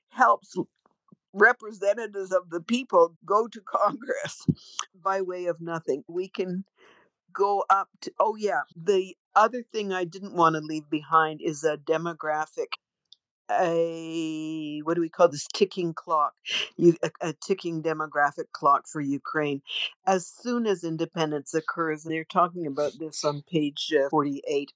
helps representatives of the people go to Congress by way of nothing. We can go up to, oh, yeah, the other thing I didn't want to leave behind is a demographic. A what do we call this ticking clock? You, a, a ticking demographic clock for Ukraine. As soon as independence occurs, and they're talking about this on page uh, 48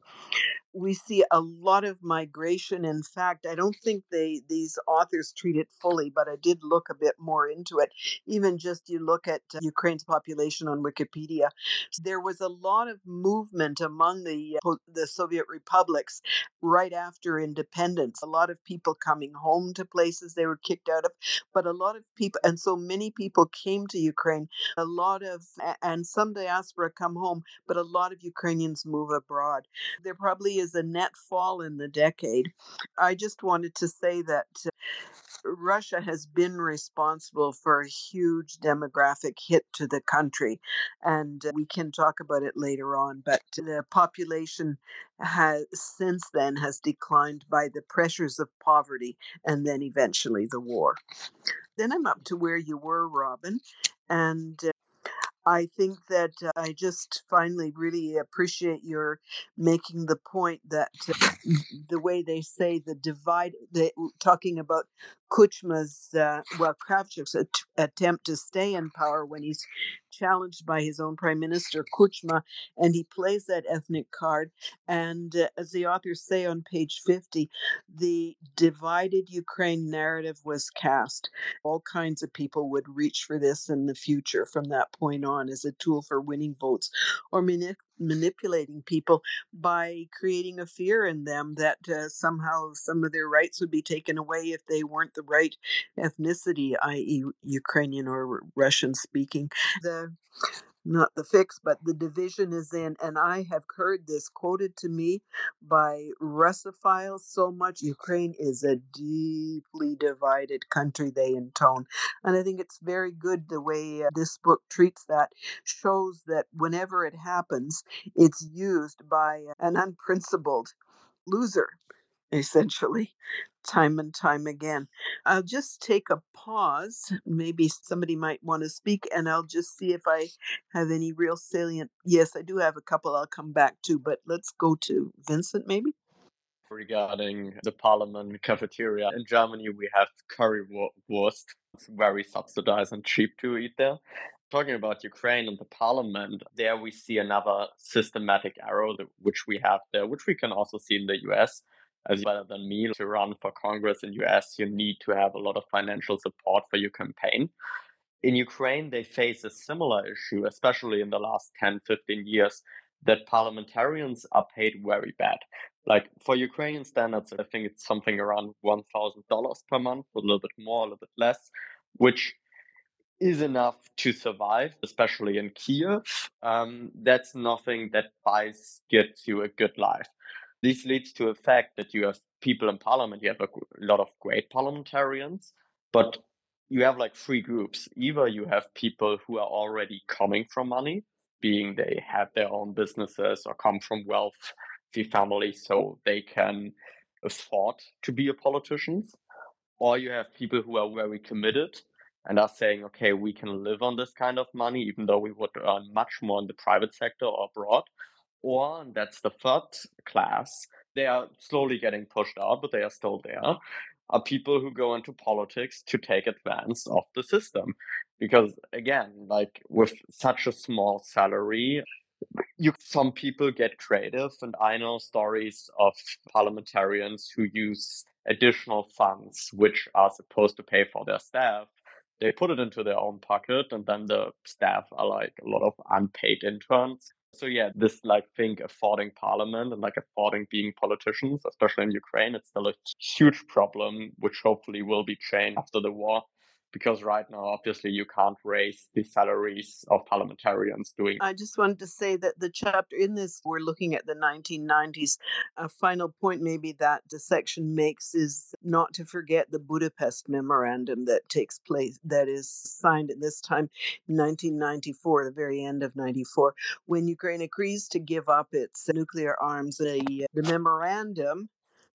we see a lot of migration. In fact, I don't think they these authors treat it fully, but I did look a bit more into it. Even just you look at uh, Ukraine's population on Wikipedia, there was a lot of movement among the uh, the Soviet republics right after independence. A lot of people coming home to places they were kicked out of, but a lot of people, and so many people came to Ukraine. A lot of and some diaspora come home, but a lot of Ukrainians move abroad. There probably is a net fall in the decade. I just wanted to say that uh, Russia has been responsible for a huge demographic hit to the country, and uh, we can talk about it later on. But the population has since then has declined by the pressures of poverty and then eventually the war. Then I'm up to where you were, Robin, and uh, I think that uh, I just finally really appreciate your making the point that uh, the way they say the divide, they talking about Kuchma's, uh, well, Kravchuk's at- attempt to stay in power when he's challenged by his own prime minister, Kuchma, and he plays that ethnic card. And uh, as the authors say on page 50, the divided Ukraine narrative was cast. All kinds of people would reach for this in the future from that point on as a tool for winning votes or manip- manipulating people by creating a fear in them that uh, somehow some of their rights would be taken away if they weren't the right ethnicity, i.e., Ukrainian or Russian speaking. The not the fix, but the division is in. And I have heard this quoted to me by Russophiles so much. Ukraine is a deeply divided country, they intone. And I think it's very good the way uh, this book treats that, shows that whenever it happens, it's used by an unprincipled loser essentially, time and time again. I'll just take a pause. Maybe somebody might want to speak, and I'll just see if I have any real salient. Yes, I do have a couple I'll come back to, but let's go to Vincent, maybe. Regarding the parliament cafeteria in Germany, we have currywurst. It's very subsidized and cheap to eat there talking about Ukraine and the parliament, there we see another systematic error that, which we have there, which we can also see in the US as better than me to run for Congress in US, you need to have a lot of financial support for your campaign. In Ukraine, they face a similar issue, especially in the last 10, 15 years, that parliamentarians are paid very bad. Like for Ukrainian standards, I think it's something around $1,000 per month, a little bit more, a little bit less, which is enough to survive, especially in Kiev. Um, that's nothing that buys gets you a good life. This leads to a fact that you have people in parliament, you have a lot of great parliamentarians, but you have like three groups. Either you have people who are already coming from money, being they have their own businesses or come from wealthy families, so they can afford to be a politicians, or you have people who are very committed and are saying, okay, we can live on this kind of money, even though we would earn much more in the private sector or abroad or that's the third class they are slowly getting pushed out but they are still there are people who go into politics to take advantage of the system. Because again like with such a small salary you some people get creative and i know stories of parliamentarians who use additional funds which are supposed to pay for their staff. They put it into their own pocket and then the staff are like a lot of unpaid interns so yeah, this like thing affording parliament and like affording being politicians, especially in Ukraine, it's still a huge problem, which hopefully will be changed after the war. Because right now, obviously, you can't raise the salaries of parliamentarians doing. I just wanted to say that the chapter in this, we're looking at the 1990s. A final point, maybe, that the section makes is not to forget the Budapest Memorandum that takes place, that is signed at this time 1994, the very end of 94, when Ukraine agrees to give up its nuclear arms. The, uh, the memorandum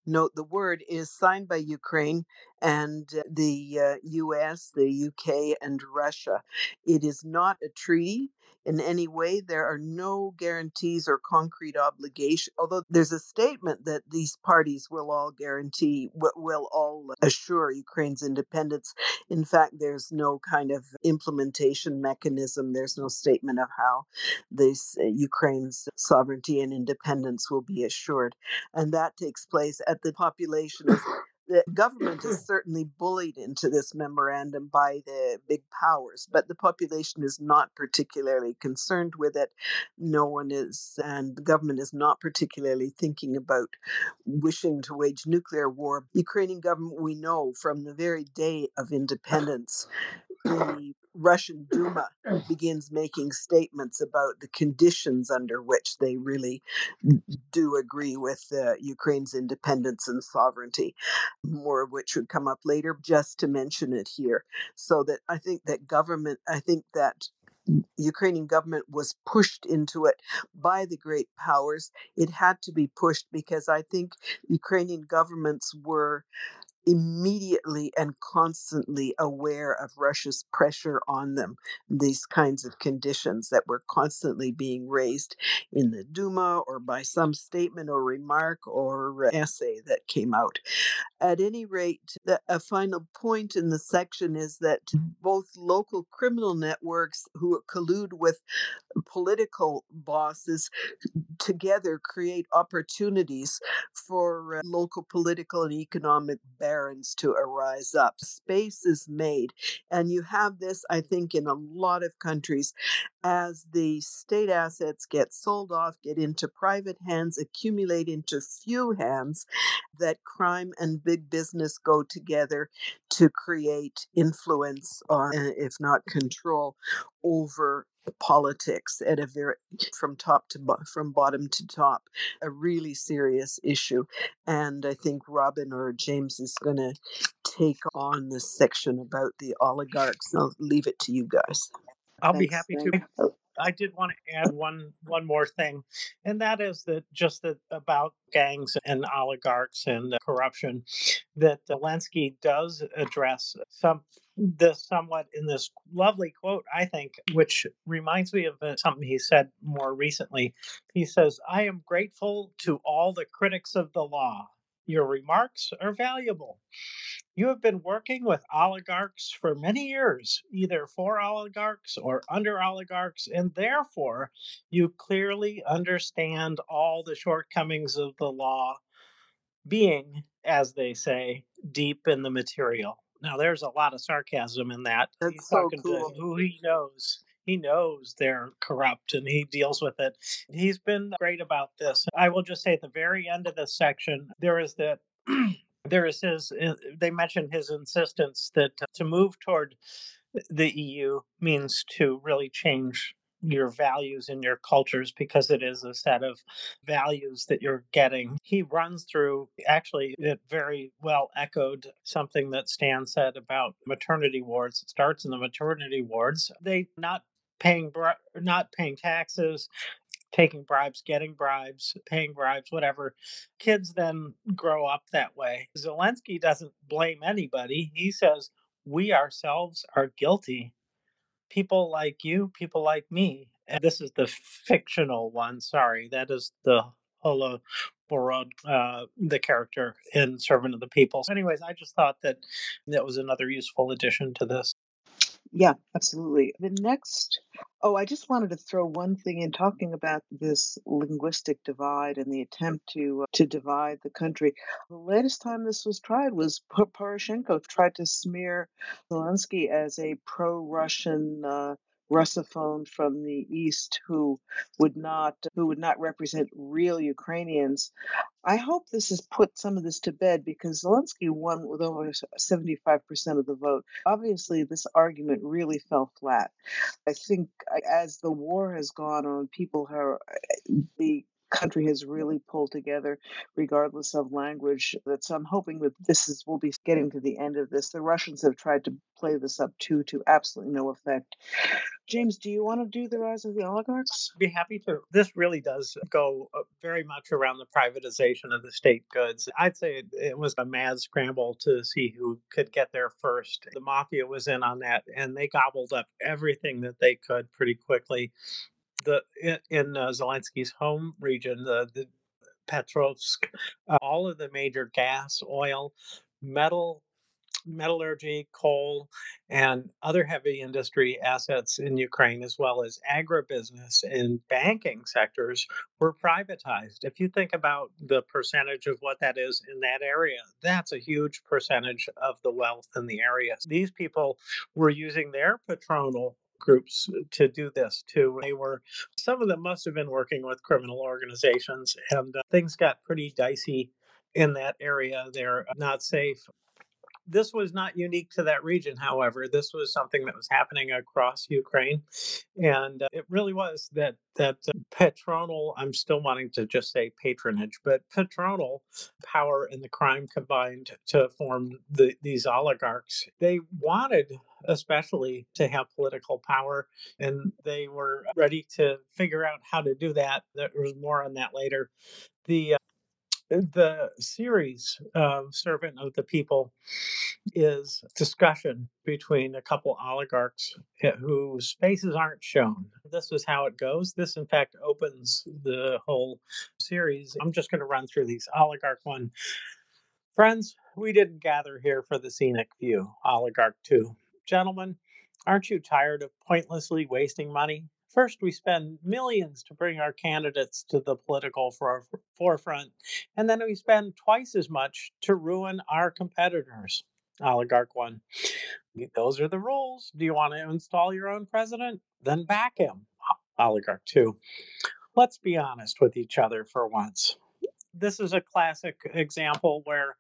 Note the word is signed by Ukraine and the uh, US, the UK, and Russia. It is not a treaty in any way. There are no guarantees or concrete obligation, although there's a statement that these parties will all guarantee, will all assure Ukraine's independence. In fact, there's no kind of implementation mechanism. There's no statement of how this uh, Ukraine's sovereignty and independence will be assured. And that takes place at the population of the government is certainly bullied into this memorandum by the big powers, but the population is not particularly concerned with it. No one is, and the government is not particularly thinking about wishing to wage nuclear war. Ukrainian government, we know from the very day of independence, the Russian Duma begins making statements about the conditions under which they really do agree with uh, Ukraine's independence and sovereignty, more of which would come up later, just to mention it here. So that I think that government, I think that Ukrainian government was pushed into it by the great powers. It had to be pushed because I think Ukrainian governments were immediately and constantly aware of Russia's pressure on them, these kinds of conditions that were constantly being raised in the Duma or by some statement or remark or essay that came out. At any rate, the, a final point in the section is that both local criminal networks who collude with political bosses together create opportunities for uh, local political and economic barons to arise up. Space is made. And you have this, I think, in a lot of countries as the state assets get sold off, get into private hands, accumulate into few hands, that crime and big business go together to create influence or, if not control, over politics at a very from top to bo- from bottom to top a really serious issue and i think robin or james is going to take on this section about the oligarchs. I'll leave it to you guys. I'll Thanks, be happy to. Oh. I did want to add one one more thing, and that is that just that about gangs and oligarchs and corruption, that Zelensky does address some this somewhat in this lovely quote, I think, which reminds me of uh, something he said more recently. He says, "I am grateful to all the critics of the law." Your remarks are valuable. You have been working with oligarchs for many years, either for oligarchs or under oligarchs, and therefore you clearly understand all the shortcomings of the law being, as they say, deep in the material. Now, there's a lot of sarcasm in that. That's He's so talking cool. to who he knows. He knows they're corrupt and he deals with it. He's been great about this. I will just say at the very end of this section, there is that. there is his, uh, they mentioned his insistence that to move toward the EU means to really change your values and your cultures because it is a set of values that you're getting. He runs through, actually, it very well echoed something that Stan said about maternity wards. It starts in the maternity wards. They not paying not paying taxes taking bribes getting bribes paying bribes whatever kids then grow up that way zelensky doesn't blame anybody he says we ourselves are guilty people like you, people like me. And this is the fictional one. Sorry, that is the Holo Borod, uh, the character in Servant of the People. So anyways, I just thought that that was another useful addition to this. Yeah, absolutely. The next, oh, I just wanted to throw one thing in talking about this linguistic divide and the attempt to uh, to divide the country. The latest time this was tried was Poroshenko tried to smear Zelensky as a pro-Russian uh, Russophone from the east who would not who would not represent real Ukrainians. I hope this has put some of this to bed because Zelensky won with over 75% of the vote. Obviously, this argument really fell flat. I think uh, as the war has gone on, people are uh, the country has really pulled together, regardless of language. That so I'm hoping that this is we'll be getting to the end of this. The Russians have tried to play this up too, to absolutely no effect. James, do you want to do the rise of the oligarchs? Be happy to. This really does go uh, very much around the privatization of the state goods. I'd say it, it was a mad scramble to see who could get there first. The mafia was in on that, and they gobbled up everything that they could pretty quickly the in, uh, Zelensky's home region, the, the Petrovsk, uh, all of the major gas, oil, metal, metallurgy, coal, and other heavy industry assets in Ukraine, as well as agribusiness and banking sectors, were privatized. If you think about the percentage of what that is in that area, that's a huge percentage of the wealth in the area. These people were using their patronal groups to do this too. They were, some of them must have been working with criminal organizations, and uh, things got pretty dicey in that area. They're not safe. This was not unique to that region, however. This was something that was happening across Ukraine, and uh, it really was that that uh, patronal. I'm still wanting to just say patronage, but patronal power and the crime combined to form the, these oligarchs. They wanted, especially, to have political power, and they were ready to figure out how to do that. There was more on that later. The uh, the series of Servant of the People is discussion between a couple oligarchs whose faces aren't shown. This is how it goes. This, in fact, opens the whole series. I'm just going to run through these. Oligarch one. Friends, we didn't gather here for the scenic view. Oligarch two. Gentlemen, aren't you tired of pointlessly wasting money? First, we spend millions to bring our candidates to the political for- forefront, and then we spend twice as much to ruin our competitors. Oligarch one. Those are the rules. Do you want to install your own president? Then back him. Oligarch two. Let's be honest with each other for once. This is a classic example where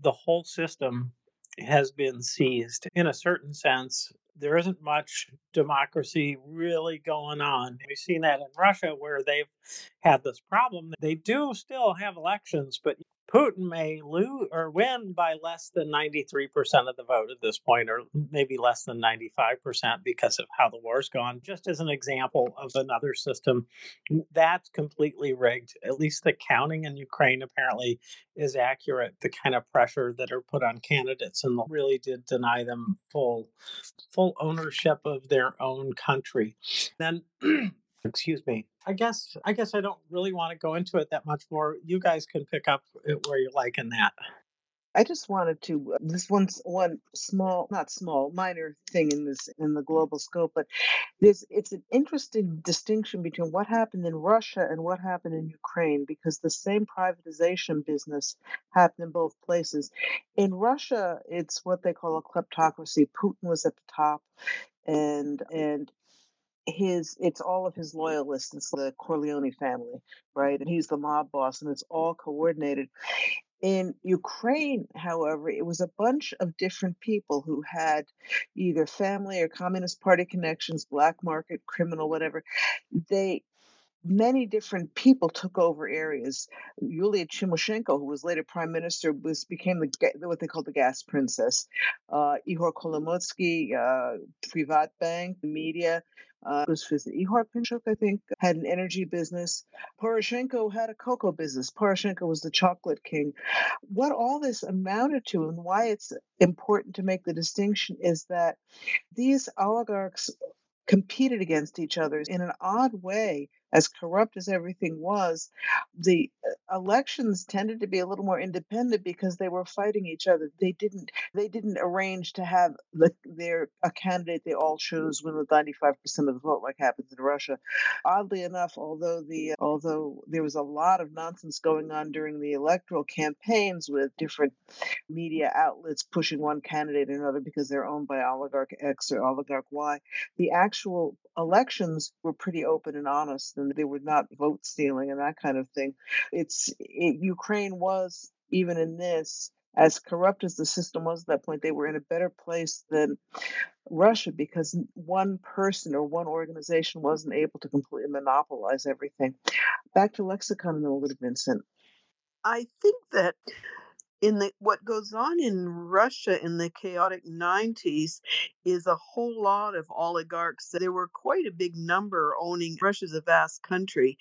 the whole system has been seized in a certain sense there isn't much democracy really going on. We've seen that in Russia where they've had this problem. They do still have elections, but Putin may lose or win by less than 93% of the vote at this point, or maybe less than 95% because of how the war's gone. Just as an example of another system that's completely rigged. At least the counting in Ukraine apparently is accurate. The kind of pressure that are put on candidates and really did deny them full full ownership of their own country. Then excuse me i guess i guess i don't really want to go into it that much more you guys can pick up where you like in that I just wanted to uh, this one's one small, not small, minor thing in this in the global scope, but this it's an interesting distinction between what happened in Russia and what happened in Ukraine because the same privatization business happened in both places. In Russia, it's what they call a kleptocracy. Putin was at the top, and and his it's all of his loyalists it's the corleone family right and he's the mob boss and it's all coordinated in ukraine however it was a bunch of different people who had either family or communist party connections black market criminal whatever they many different people took over areas. Yulia Tymoshenko, who was later prime minister, was became the what they called the gas princess. Uh, Ihor Kolomoisky, uh, Privat Bank, media. Uh, was Ihor Pinchuk, I think, had an energy business. Poroshenko had a cocoa business. Poroshenko was the chocolate king. What all this amounted to, and why it's important to make the distinction, is that these oligarchs competed against each other in an odd way as corrupt as everything was, the uh, elections tended to be a little more independent because they were fighting each other. They didn't they didn't arrange to have the, their a candidate they all chose win with 95% of the vote like happens in Russia. Oddly enough, although the although there was a lot of nonsense going on during the electoral campaigns with different media outlets pushing one candidate or another because they're owned by oligarch X or oligarch Y, the actual elections were pretty open and honest they were not vote stealing and that kind of thing. It's it, Ukraine was even in this as corrupt as the system was at that point, they were in a better place than Russia because one person or one organization wasn't able to completely monopolize everything. Back to lexicon a little, Vincent. I think that in the what goes on in Russia in the chaotic 90s is a whole lot of oligarchs. There were quite a big number owning Russia's a vast country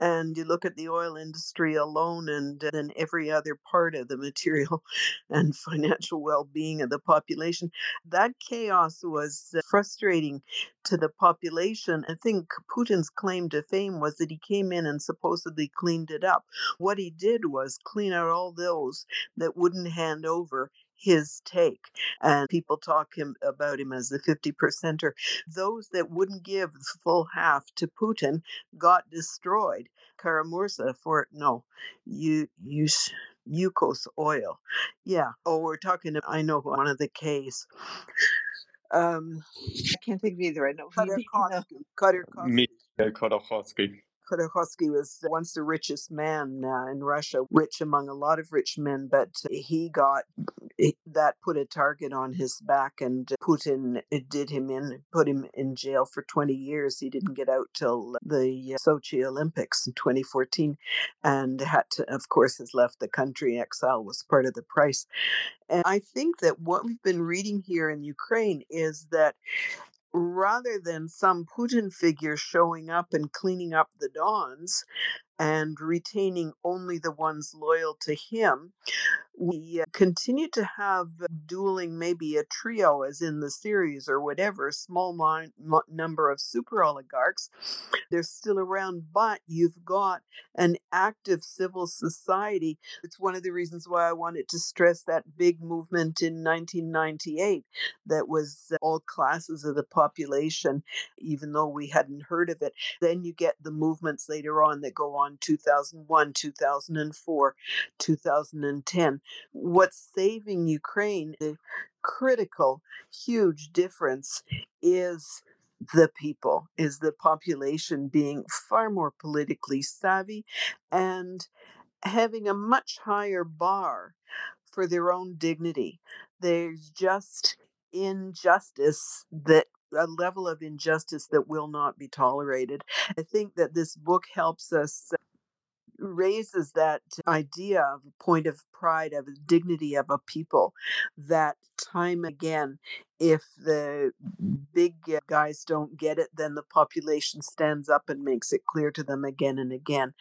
and you look at the oil industry alone and then every other part of the material and financial well-being of the population. That chaos was uh, frustrating to the population. I think putin's claim to fame was that he came in and supposedly cleaned it up. What he did was clean out all those that wouldn't hand over his take. And people talk him about him as the 50 percenter. Those that wouldn't give the full half to Putin got destroyed. Kara-Murza for no, you you Yukos oil. Yeah. Oh, we're talking. To, I know one of the K's. Um, I can't think of either. I know. Khodorkovsky. Khodorkovsky. Khodorkovsky. Was once the richest man uh, in Russia, rich among a lot of rich men, but he got that put a target on his back, and Putin did him in, put him in jail for 20 years. He didn't get out till the Sochi Olympics in 2014, and had to, of course, has left the country. Exile was part of the price. And I think that what we've been reading here in Ukraine is that rather than some Putin figure showing up and cleaning up the Dons and retaining only the ones loyal to him, we uh, continue to have dueling, maybe a trio as in the series or whatever, small number of super oligarchs. They're still around, but you've got an active civil society. It's one of the reasons why I wanted to stress that big movement in 1998 that was all classes of the population, even though we hadn't heard of it. Then you get the movements later on that go on 2001, 2004, 2010 what's saving Ukraine, the critical, huge difference is the people, is the population being far more politically savvy and having a much higher bar for their own dignity. There's just injustice that a level of injustice that will not be tolerated. I think that this book helps us raises that idea of a point of pride, of dignity of a people that time again, if the big guys don't get it, then the population stands up and makes it clear to them again and again.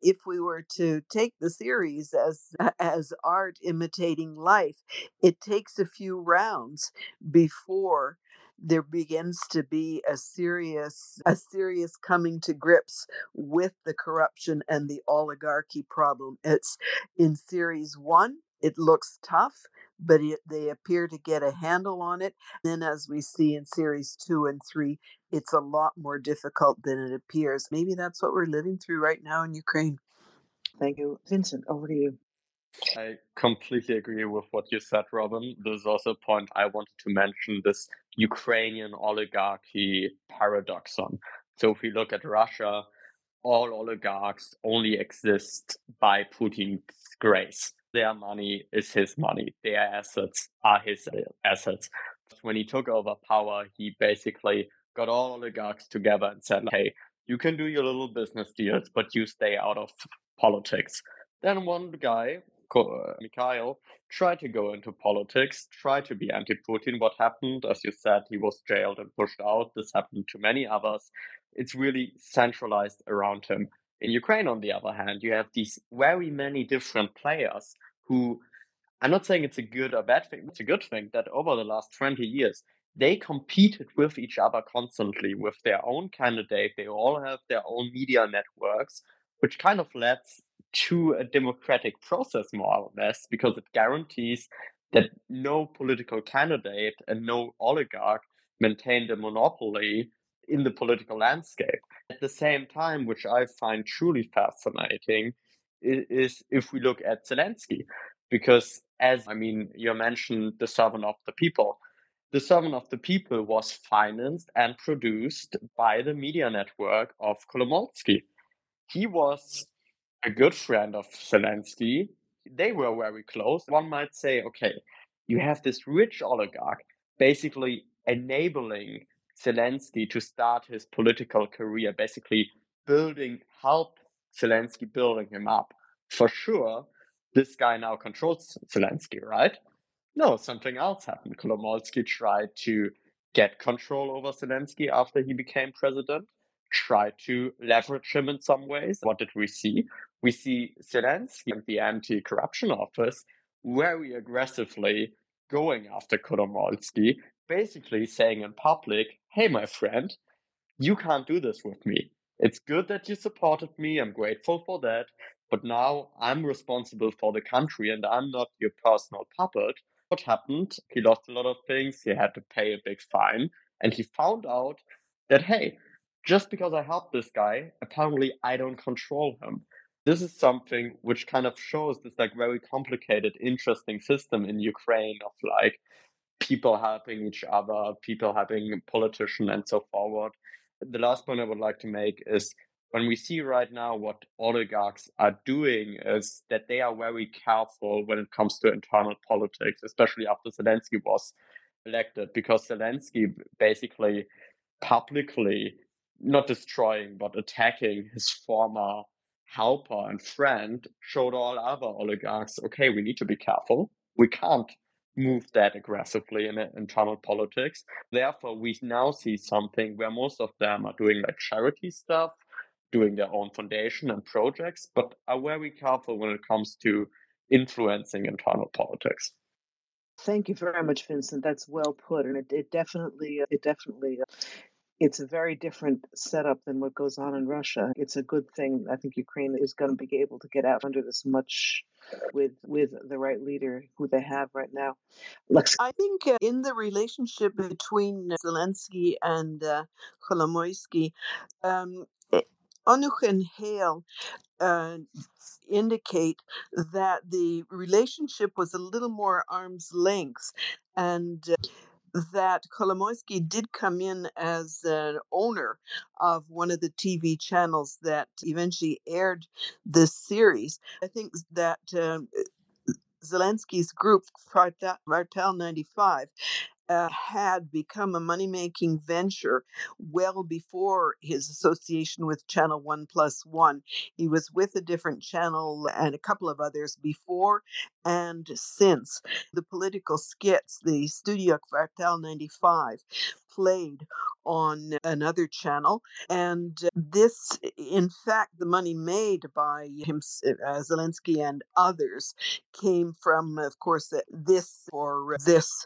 If we were to take the series as as art imitating life, it takes a few rounds before there begins to be a serious a serious coming to grips with the corruption and the oligarchy problem. It's in series 1 it looks tough but it, they appear to get a handle on it then as we see in series 2 and 3 it's a lot more difficult than it appears. Maybe that's what we're living through right now in ukraine. Thank you. Vincent over to you I completely agree with what you said, Robin. There's also a point I wanted to mention this Ukrainian oligarchy paradoxon. So if we look at Russia, all oligarchs only exist by Putin's grace. Their money is his money. Their assets are his assets. When he took over power, he basically got all oligarchs together and said, hey, you can do your little business deals, but you stay out of politics. Then one guy Äh, Mikhail tried to go into politics, tried to be anti Putin. What happened? As you said, he was jailed and pushed out. This happened to many others. It's really centralized around him. In Ukraine, on the other hand, you have these very many different players who I'm not saying it's a good or bad thing, it's a good thing that over the last 20 years, they competed with each other constantly with their own candidate. They all have their own media networks, which kind of leads to a democratic process, more or less, because it guarantees that no political candidate and no oligarch maintained a monopoly in the political landscape. At the same time, which I find truly fascinating, is, if we look at Zelensky, because as I mean, you mentioned the servant of the people. The Servant of the People was financed and produced by the media network of Kolomoisky. He was a good friend of Zelensky. They were very close. One might say, okay, you have this rich oligarch basically enabling Zelensky to start his political career, basically building, help Zelensky building him up. For sure, this guy now controls Zelensky, right? No, something else happened. Kolomoisky tried to get control over Zelensky after he became president, tried to leverage him in some ways. What did we see? We see Zelensky and the anti corruption office very aggressively going after Kolomoisky, basically saying in public, hey, my friend, you can't do this with me. It's good that you supported me. I'm grateful for that. But now I'm responsible for the country and I'm not your personal puppet what happened. He lost a lot of things. He had to pay a big fine. And he found out that, hey, just because I helped this guy, apparently I don't control him. This is something which kind of shows this like very complicated, interesting system in Ukraine of like people helping each other, people helping politicians and so forward. The last point I would like to make is when we see right now what oligarchs are doing is that they are very careful when it comes to internal politics, especially after Zelensky was elected, because Zelensky basically publicly not destroying but attacking his former helper and friend showed all other oligarchs okay we need to be careful we can't move that aggressively in internal politics therefore we now see something where most of them are doing like charity stuff doing their own foundation and projects, but are very careful when it comes to influencing internal politics. Thank you very much, Vincent. That's well put, and it, it definitely, uh, it definitely, uh, it's a very different setup than what goes on in Russia. It's a good thing. I think Ukraine is going to be able to get out under this much with with the right leader who they have right now. Lex- I think uh, in the relationship between Zelensky and uh, Kolomoisky, um, Onuch and Hale uh, indicate that the relationship was a little more arm's length and uh, that Kolomoisky did come in as an owner of one of the TV channels that eventually aired this series. I think that uh, Zelensky's group, Kvartal 95, uh, had become a money making venture well before his association with Channel One Plus One. He was with a different channel and a couple of others before and since. The political skits, the Studio Kvartal 95, played on another channel. And this, in fact, the money made by him, uh, Zelensky and others came from, of course, this or this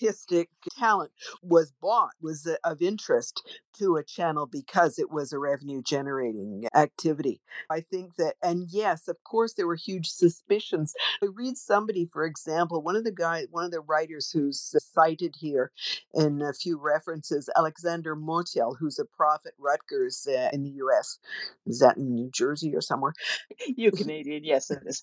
artistic talent was bought, was of interest to a channel because it was a revenue generating activity. I think that, and yes, of course, there were huge suspicions. I read somebody, for example, one of the guys, one of the writers who's cited here in a few references, Alexander Motyl, who's a prof at Rutgers uh, in the US. Is that in New Jersey or somewhere? You Canadian, yes, it is.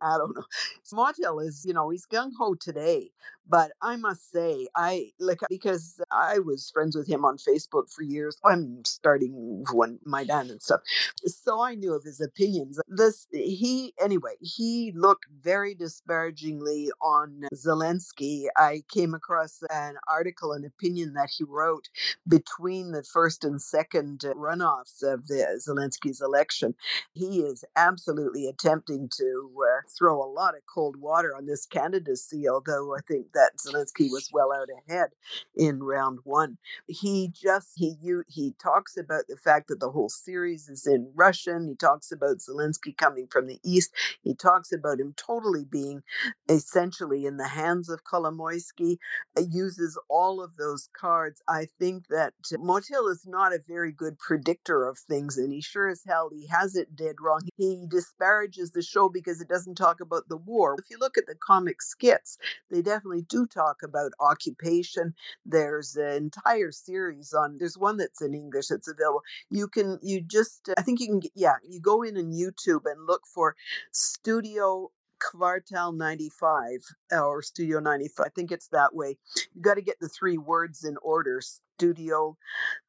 I don't know. Motyl is, you know, he's gung ho today, but I must say, I like because I was friends with him on Facebook for years. I'm starting when my dad and stuff, so I knew of his opinions. This he anyway. He looked very disparagingly on Zelensky. I came across an article, an opinion that he wrote between the first and second runoffs of the Zelensky's election. He is absolutely attempting to uh, throw a lot of cold water on this candidacy. Although I think that Zelensky Zelensky was well out ahead in round one. He just he you he talks about the fact that the whole series is in Russian. He talks about Zelensky coming from the east. He talks about him totally being essentially in the hands of Kolomoisky. Uh, uses all of those cards. I think that uh, Motyl is not a very good predictor of things, and he sure as hell he has it dead wrong. He disparages the show because it doesn't talk about the war. If you look at the comic skits, they definitely do talk about occupation. There's an entire series on. There's one that's in English that's available. You can you just I think you can get yeah you go in on YouTube and look for Studio Kvartal 95 or Studio 95. I think it's that way. You got to get the three words in order Studio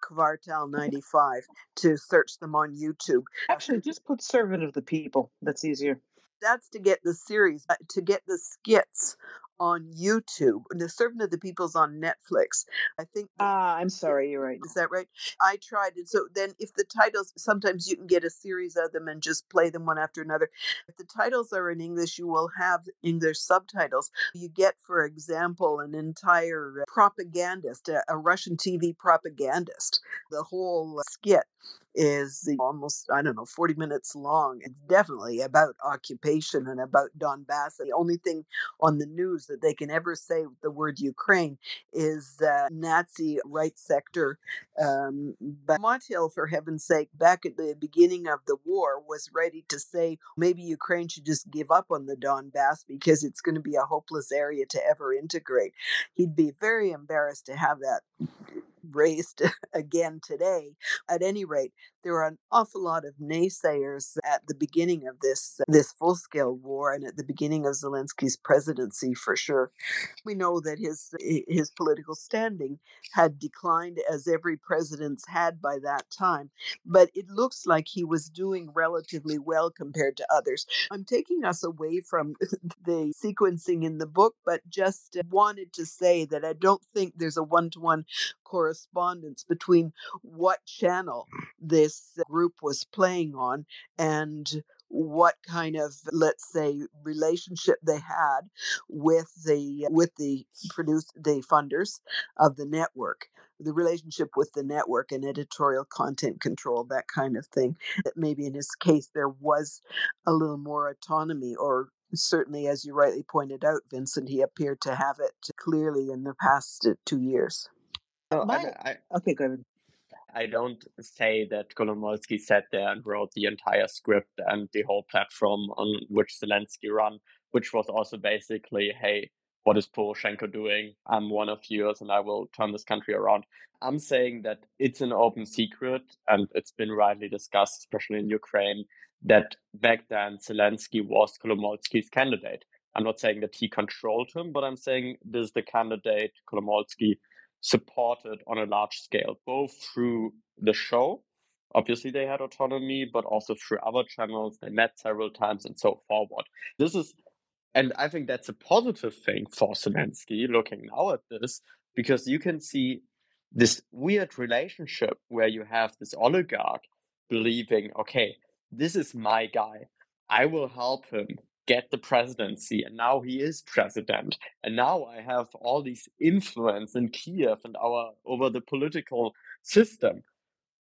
Kvartal 95 to search them on YouTube. Actually, just put Servant of the People. That's easier. That's to get the series, uh, to get the skits on YouTube. The Servant of the People's on Netflix. I think. Ah, I'm sorry. You're right. Is that right? I tried it. So then, if the titles, sometimes you can get a series of them and just play them one after another. If the titles are in English, you will have English subtitles. You get, for example, an entire propagandist, a, a Russian TV propagandist. The whole skit is almost, I don't know, 40 minutes long. It's definitely about occupation and about Donbass. The only thing on the news that they can ever say the word Ukraine is uh, Nazi right sector. Um, but Motyl, for heaven's sake, back at the beginning of the war, was ready to say maybe Ukraine should just give up on the Donbass because it's going to be a hopeless area to ever integrate. He'd be very embarrassed to have that raised again today. At any rate, there are an awful lot of naysayers at the beginning of this this full scale war and at the beginning of Zelensky's presidency for sure. We know that his eh, his political standing had declined as every president's had by that time, but it looks like he was doing relatively well compared to others. I'm taking us away from the sequencing in the book, but just wanted to say that I don't think there's a one to one correspondence between what channel this group was playing on and what kind of let's say relationship they had with the with the produce the funders of the network the relationship with the network and editorial content control that kind of thing that maybe in his case there was a little more autonomy or certainly as you rightly pointed out vincent he appeared to have it clearly in the past two years My, I, I, okay, go ahead. I don't say that Kolomoisky sat there and wrote the entire script and the whole platform on which Zelensky ran, which was also basically, hey, what is Poroshenko doing? I'm one of yours and I will turn this country around. I'm saying that it's an open secret and it's been widely discussed, especially in Ukraine, that back then Zelensky was Kolomoisky's candidate. I'm not saying that he controlled him, but I'm saying this is the candidate Kolomoisky supported on a large scale, both through the show. Obviously, they had autonomy, but also through other channels. They met several times and so forward. This is, and I think that's a positive thing for Zelensky looking now at this, because you can see this weird relationship where you have this oligarch believing, okay, this is my guy. I will help him get the presidency and now he is president. And now i have all these influence in kiev and our over the political system.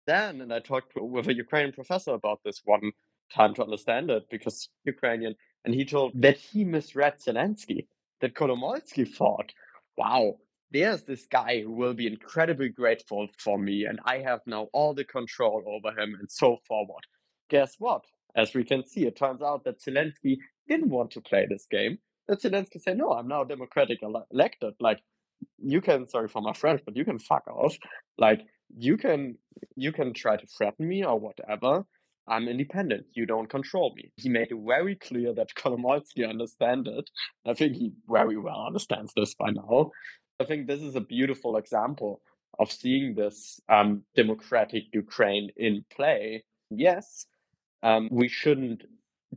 Then and i talked with a ukrainian professor about this one time to understand it because ukrainian and he told that he misread zelensky that kolomoisky thought wow there's this guy who will be incredibly grateful for me and i have now all the control over him and so forward. Guess what as we can see, it turns out that Zelensky didn't want to play this game, that Zelensky said, no, I'm now democratic elected. Like, you can, sorry for my French, but you can fuck off. Like, you can, you can try to threaten me or whatever. I'm independent. You don't control me. He made it very clear that Kolomoisky understands it. I think he very well understands this by now. I think this is a beautiful example of seeing this um, democratic Ukraine in play. Yes, um, we shouldn't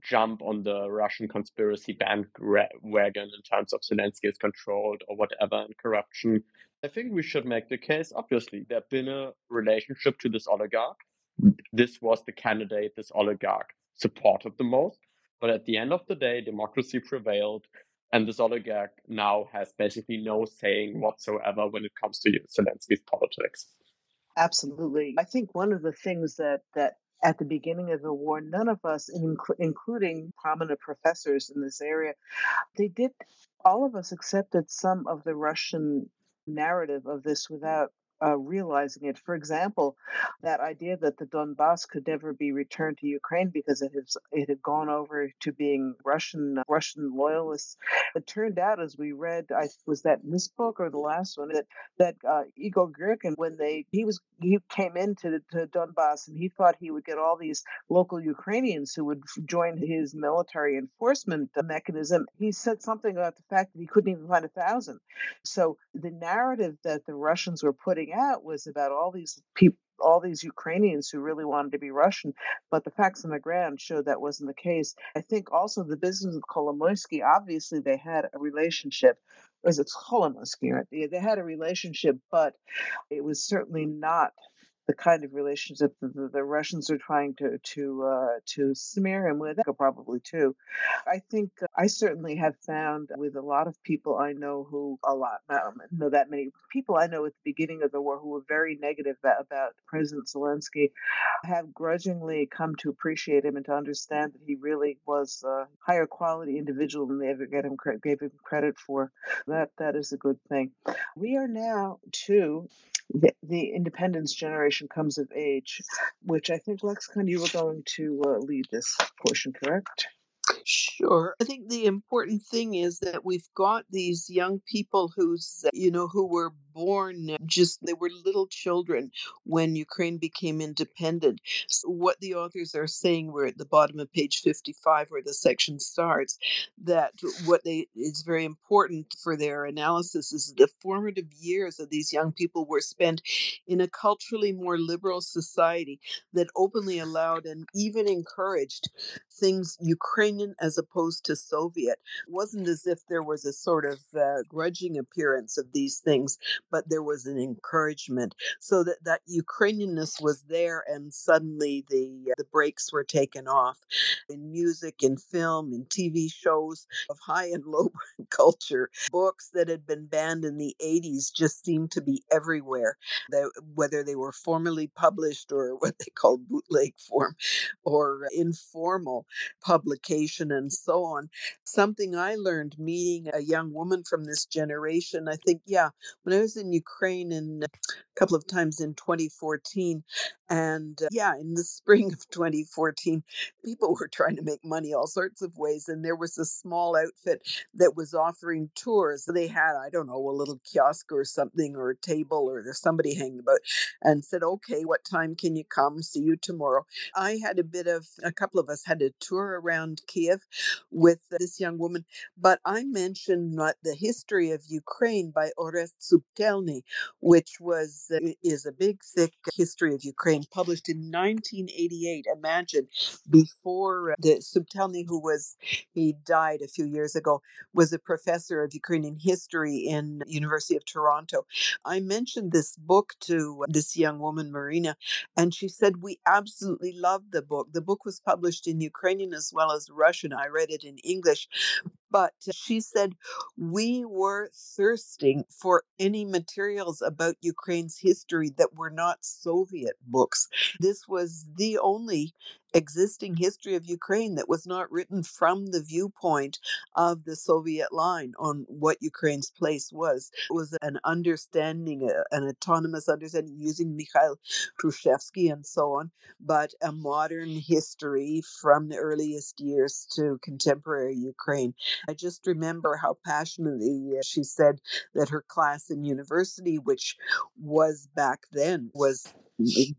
jump on the Russian conspiracy bandwagon in terms of Zelensky is controlled or whatever and corruption. I think we should make the case, obviously, there's been a relationship to this oligarch. This was the candidate this oligarch supported the most. But at the end of the day, democracy prevailed. And this oligarch now has basically no saying whatsoever when it comes to Zelensky's politics. Absolutely. I think one of the things that, that at the beginning of the war, none of us, including prominent professors in this area, they did, all of us accepted some of the Russian narrative of this without uh, realizing it. For example, that idea that the Donbass could never be returned to Ukraine because it has it had gone over to being Russian Russian loyalists. It turned out, as we read, I was that in this book or the last one that that uh, Igor Girkin, when they he was he came into to Donbass and he thought he would get all these local Ukrainians who would join his military enforcement mechanism. He said something about the fact that he couldn't even find a thousand. So the narrative that the Russians were putting out was about all these people all these Ukrainians who really wanted to be Russian, but the facts on the ground showed that wasn't the case. I think also the business of Kolomoisky, obviously they had a relationship. Was it Kolomoisky? Right? They had a relationship, but it was certainly not the kind of relationship that the, the Russians are trying to to uh, to smear him with, probably too. I think uh, I certainly have found with a lot of people I know who a lot not know that many people I know at the beginning of the war who were very negative about President Zelensky have grudgingly come to appreciate him and to understand that he really was a higher quality individual than they ever him gave him credit for. That that is a good thing. We are now too the, the independence generation comes of age, which I think Lexicon you were going to uh, lead this portion, correct? Sure. I think the important thing is that we've got these young people who's, you know, who were born uh, just, they were little children when Ukraine became independent. So what the authors are saying, we're at the bottom of page 55 where the section starts, that what they is very important for their analysis is the formative years of these young people were spent in a culturally more liberal society that openly allowed and even encouraged things Ukrainian as opposed to Soviet. It wasn't as if there was a sort of uh, grudging appearance of these things, but there was an encouragement so that that Ukrainianness was there, and suddenly the uh, the brakes were taken off in music, in film, in TV shows of high and low culture. Books that had been banned in the 80s just seemed to be everywhere, whether they were formally published or what they called bootleg form or informal publication and so on. Something I learned meeting a young woman from this generation, I think, yeah, when I was in Ukraine in a couple of times in 2014, and uh, yeah, in the spring of 2014, people were trying to make money all sorts of ways. And there was a small outfit that was offering tours. They had, I don't know, a little kiosk or something, or a table, or there's somebody hanging about, and said, okay, what time can you come? See you tomorrow. I had a bit of, a couple of us had a tour around Kiev with this young woman, but I mentioned the history of Ukraine by Orest Subtelny, which was, uh, is a big, thick history of Ukraine published in 1988. Imagine before uh, the Subtelny, who was he died a few years ago, was a professor of Ukrainian history in University of Toronto. I mentioned this book to this young woman, Marina, and she said we absolutely loved the book. The book was published in Ukrainian as well as Russian. I read it in English, but she said, We were thirsting for any materials about Ukraine's history that were not Soviet books. This was the only existing history of Ukraine that was not written from the viewpoint of the Soviet line on what Ukraine's place was. It was an understanding, uh, an autonomous understanding using Mikhail Hrushevsky and so on, but a modern history from the earliest years to contemporary Ukraine. I just remember how passionately uh, she said that her class in university, which was back then, was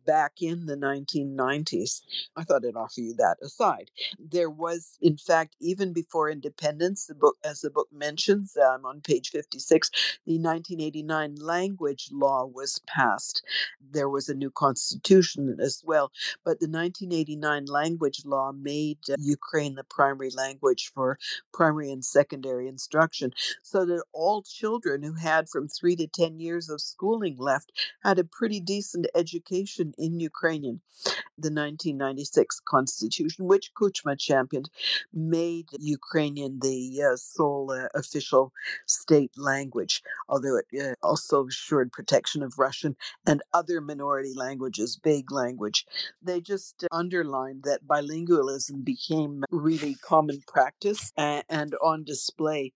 back in the 1990s. I thought I'd offer you that aside. There was, in fact, even before independence, the book, as the book mentions, um, on page 56, the 1989 language law was passed. There was a new constitution as well, but the 1989 language law made uh, Ukraine the primary language for primary and secondary instruction, so that all children who had from three to 10 years of schooling left had a pretty decent education communication in Ukrainian. The 1996 constitution, which Kuchma championed, made Ukrainian the uh, sole uh, official state language, although it uh, also assured protection of Russian and other minority languages, big language. They just underlined that bilingualism became really common practice and on display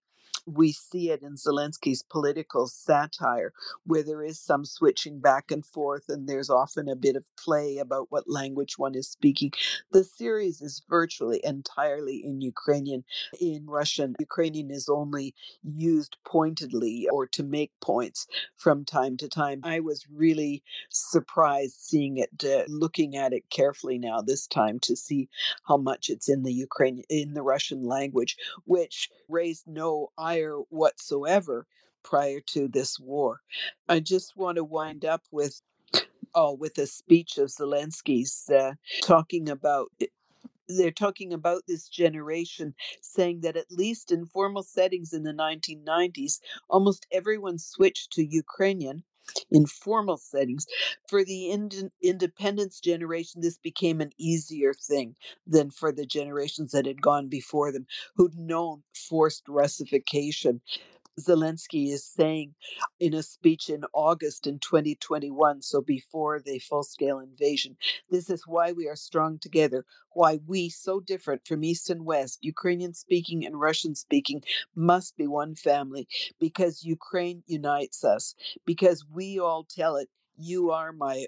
we see it in Zelensky's political satire, where there is some switching back and forth, and there's often a bit of play about what language one is speaking. The series is virtually entirely in Ukrainian. In Russian, Ukrainian is only used pointedly or to make points from time to time. I was really surprised seeing it, uh, looking at it carefully now this time to see how much it's in the Ukrainian, in the Russian language, which raised no whatsoever prior to this war. I just want to wind up with oh with a speech of Zelensky's uh, talking about they're talking about this generation, saying that at least in formal settings in the 1990s, almost everyone switched to Ukrainian in formal settings. For the ind- independence generation, this became an easier thing than for the generations that had gone before them, who'd known forced Russification. Zelensky is saying in a speech in August in 2021, so before the full scale invasion. This is why we are strong together, why we, so different from East and West, Ukrainian speaking and Russian speaking, must be one family, because Ukraine unites us, because we all tell it, you are my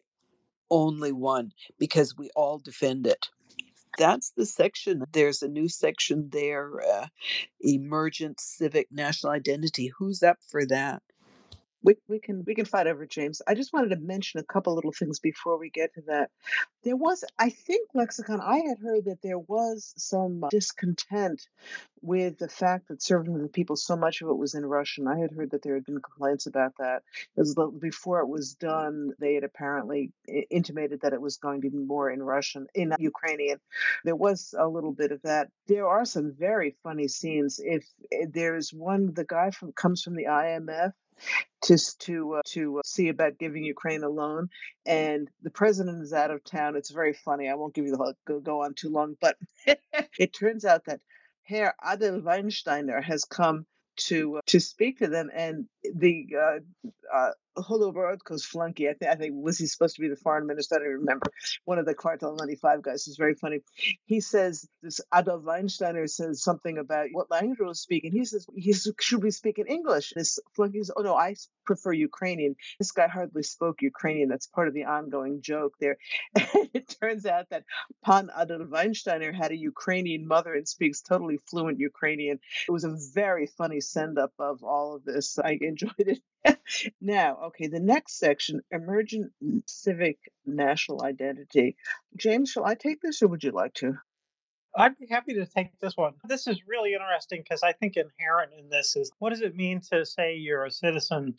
only one, because we all defend it that's the section. There's a new section there uh, emergent civic national identity. Who's up for that? We, we can we can fight over James. I just wanted to mention a couple little things before we get to that. There was, I think, lexicon. I had heard that there was some discontent with the fact that serving the people, so much of it was in Russian. I had heard that there had been complaints about that. Because before it was done, they had apparently intimated that it was going to be more in Russian, in uh, Ukrainian. There was a little bit of that. There are some very funny scenes. If, if there's one, the guy from comes from the IMF to to uh, to uh, see about giving Ukraine a loan, and the president is out of town. It's very funny. I won't give you the go, go on too long, but it turns out that Herr Adel Weinsteiner has come to uh, to speak to them, and the uh, uh, Holoborodko's flunky, I, th- I think, was he supposed to be the foreign minister? I don't remember. One of the Kvartal 95 guys is very funny. He says, this Adolf Weinsteiner says something about what language will speak. And he says, he should be speaking English. This flunky says, oh no, I prefer Ukrainian. This guy hardly spoke Ukrainian. That's part of the ongoing joke there. And it turns out that Pan Adolf Weinsteiner had a Ukrainian mother and speaks totally fluent Ukrainian. It was a very funny send up of all of this. I enjoyed it now, okay, the next section emergent civic national identity. James, shall I take this or would you like to? I'd be happy to take this one. This is really interesting because I think inherent in this is what does it mean to say you're a citizen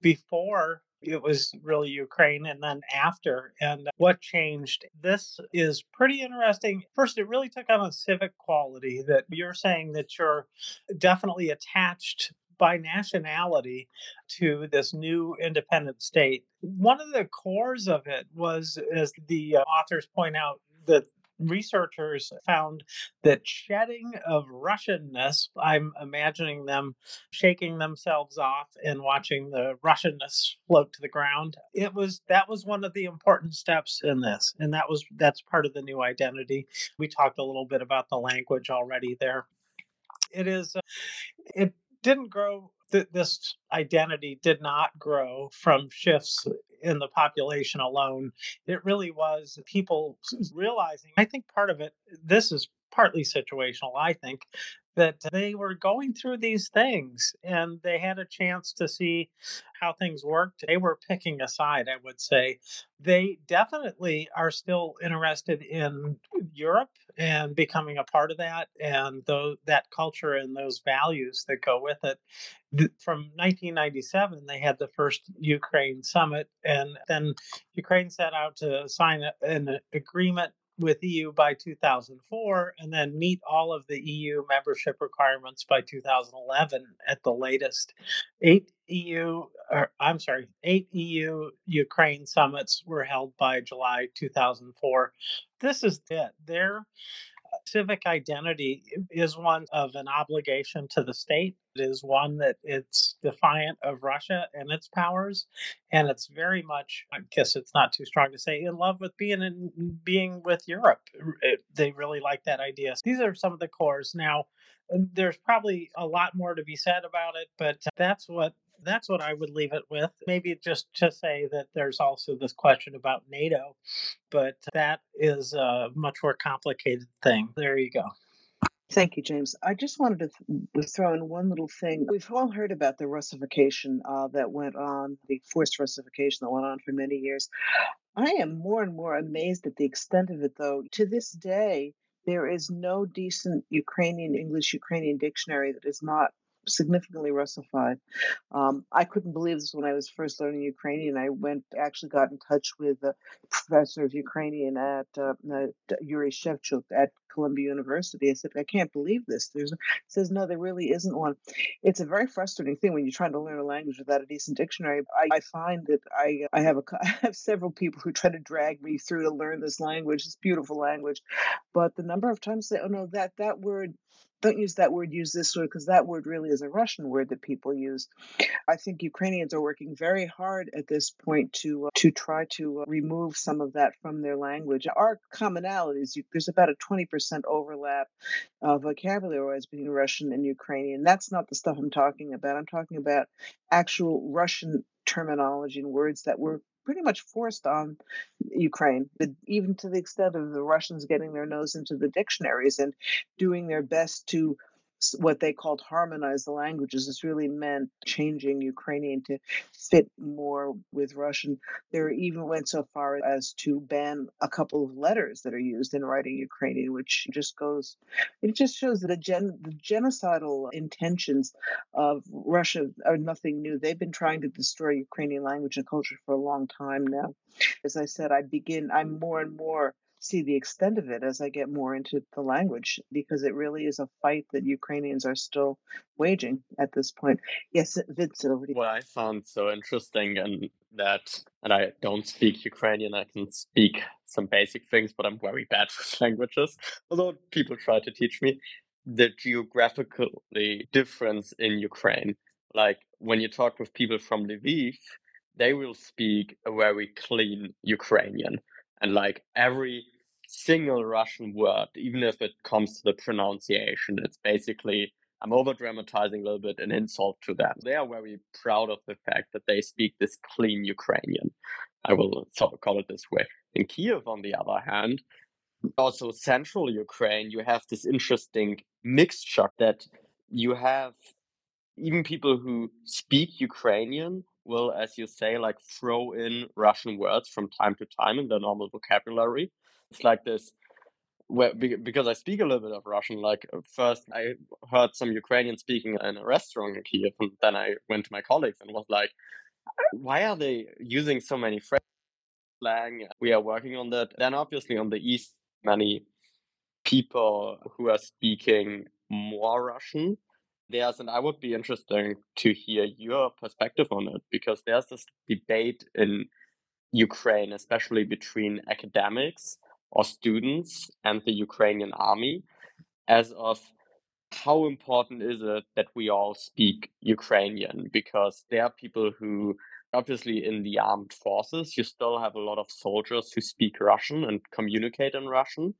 before it was really Ukraine and then after and what changed. This is pretty interesting. First, it really took on a civic quality that you're saying that you're definitely attached by nationality to this new independent state. One of the cores of it was, as the uh, authors point out, that researchers found that shedding of Russianness, I'm imagining them shaking themselves off and watching the Russianness float to the ground. It was that was one of the important steps in this. And that was that's part of the new identity. We talked a little bit about the language already there. It is uh, it didn't grow th- this identity did not grow from shifts in the population alone. It really was people realizing i think part of it this is partly situational i think that they were going through these things and they had a chance to see how things worked. They were picking a side, I would say. They definitely are still interested in Europe and becoming a part of that and those, that culture and those values that go with it. From 1997, they had the first Ukraine summit, and then Ukraine set out to sign an agreement with EU by 2004 and then meet all of the EU membership requirements by 2011 at the latest. Eight EU, or I'm sorry, eight EU Ukraine summits were held by July 2004. This is it. Their civic identity is one of an obligation to the state. It is one that it's defiant of Russia and its powers, and it's very much, I guess it's not too strong to say, in love with being in being with Europe. It, they really like that idea. These are some of the cores. Now, there's probably a lot more to be said about it, but that's what that's what I would leave it with. Maybe just to say that there's also this question about NATO, but that is a much more complicated thing. There you go. Thank you, James. I just wanted to th- throw in one little thing. We've all heard about the Russification uh, that went on, the forced Russification that went on for many years. I am more and more amazed at the extent of it, though. To this day, there is no decent Ukrainian English Ukrainian dictionary that is not significantly Russified. Um, I couldn't believe this when I was first learning Ukrainian. I went actually got in touch with a professor of Ukrainian at uh, uh, Yuri Shevchuk at Columbia University. I said, I can't believe this. There's says no, there really isn't one. It's a very frustrating thing when you're trying to learn a language without a decent dictionary. I, I find that I I have a I have several people who try to drag me through to learn this language. this beautiful language, but the number of times they oh no that that word don't use that word, use this word, because that word really is a Russian word that people use. I think Ukrainians are working very hard at this point to uh, to try to uh, remove some of that from their language. Our commonalities, there's about a 20% overlap of vocabulary wise between Russian and Ukrainian. That's not the stuff I'm talking about. I'm talking about actual Russian terminology and words that were pretty much forced on Ukraine, even to the extent of the Russians getting their nose into the dictionaries and doing their best to what they called harmonize the languages. This really meant changing Ukrainian to fit more with Russian. There even went so far as to ban a couple of letters that are used in writing Ukrainian, which just goes, it just shows that gen, the genocidal intentions of Russia are nothing new. They've been trying to destroy Ukrainian language and culture for a long time now. As I said, I begin, I'm more and more see the extent of it as I get more into the language because it really is a fight that Ukrainians are still waging at this point. Yes, Vincent, over to you. What I found so interesting and that, and I don't speak Ukrainian, I can speak some basic things, but I'm very bad with languages, although people try to teach me. The geographically difference in Ukraine. Like when you talk with people from Lviv, they will speak a very clean Ukrainian and like every single Russian word, even if it comes to the pronunciation, it's basically I'm over dramatizing a little bit an insult to them. They are very proud of the fact that they speak this clean Ukrainian. I will sort of call it this way. In Kiev, on the other hand, also central Ukraine, you have this interesting mixture that you have even people who speak Ukrainian will, as you say, like throw in Russian words from time to time in their normal vocabulary. It's like this where because I speak a little bit of Russian. Like uh, first, I heard some Ukrainian speaking in a restaurant in Kiev, and then I went to my colleagues and was like, "Why are they using so many French slang?" We are working on that. Then, obviously, on the east, many people who are speaking more Russian there's, and I would be interesting to hear your perspective on it because there's this debate in Ukraine, especially between academics or students and the Ukrainian army, as of how important is it that we all speak Ukrainian? Because there are people who, obviously, in the armed forces, you still have a lot of soldiers who speak Russian and communicate in Russian.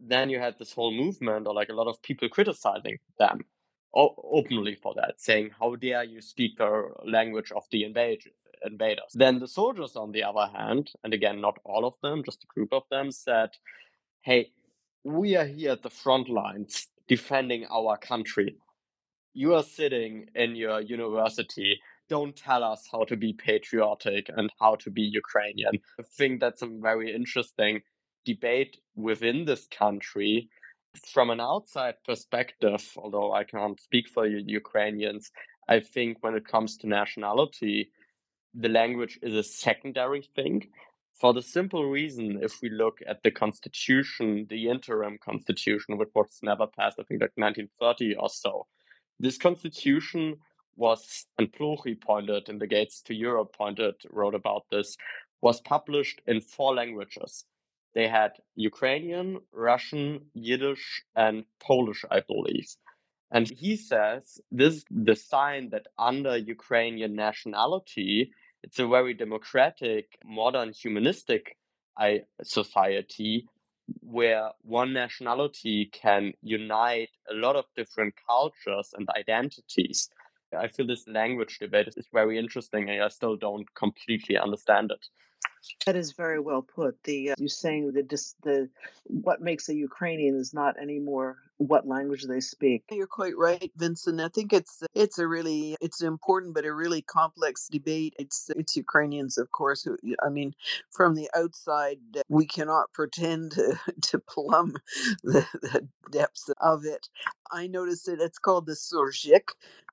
Then you had this whole movement, or like a lot of people criticizing them openly for that, saying, How dare you speak the language of the invaders? Then the soldiers, on the other hand, and again, not all of them, just a group of them, said, Hey, we are here at the front lines defending our country. You are sitting in your university. Don't tell us how to be patriotic and how to be Ukrainian. I think that's a very interesting debate within this country from an outside perspective, although I can't speak for Ukrainians, I think when it comes to nationality, the language is a secondary thing. For the simple reason, if we look at the constitution, the interim constitution, which was never passed, I think like 1930 or so, this constitution was, and Plokhy pointed in the Gates to Europe pointed, wrote about this, was published in four languages. They had Ukrainian, Russian, Yiddish, and Polish, I believe. And he says this is the sign that under Ukrainian nationality, it's a very democratic, modern, humanistic society where one nationality can unite a lot of different cultures and identities. I feel this language debate is very interesting and I still don't completely understand it. That is very well put. The uh, you saying that the what makes a Ukrainian is not anymore what language they speak. You're quite right, Vincent. I think it's it's a really it's important but a really complex debate. It's it's Ukrainians, of course. Who I mean, from the outside, uh, we cannot pretend to, to plumb the, the depths of it. I noticed it. It's called the Surzhyk,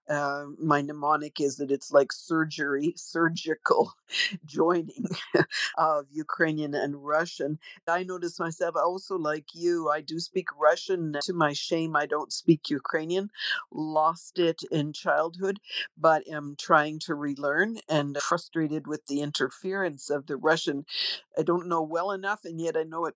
uh, my mnemonic is that it's like surgery, surgical joining of Ukrainian and Russian. I notice myself also like you, I do speak Russian. To my shame, I don't speak Ukrainian. Lost it in childhood, but am trying to relearn and frustrated with the interference of the Russian. I don't know well enough, and yet I know it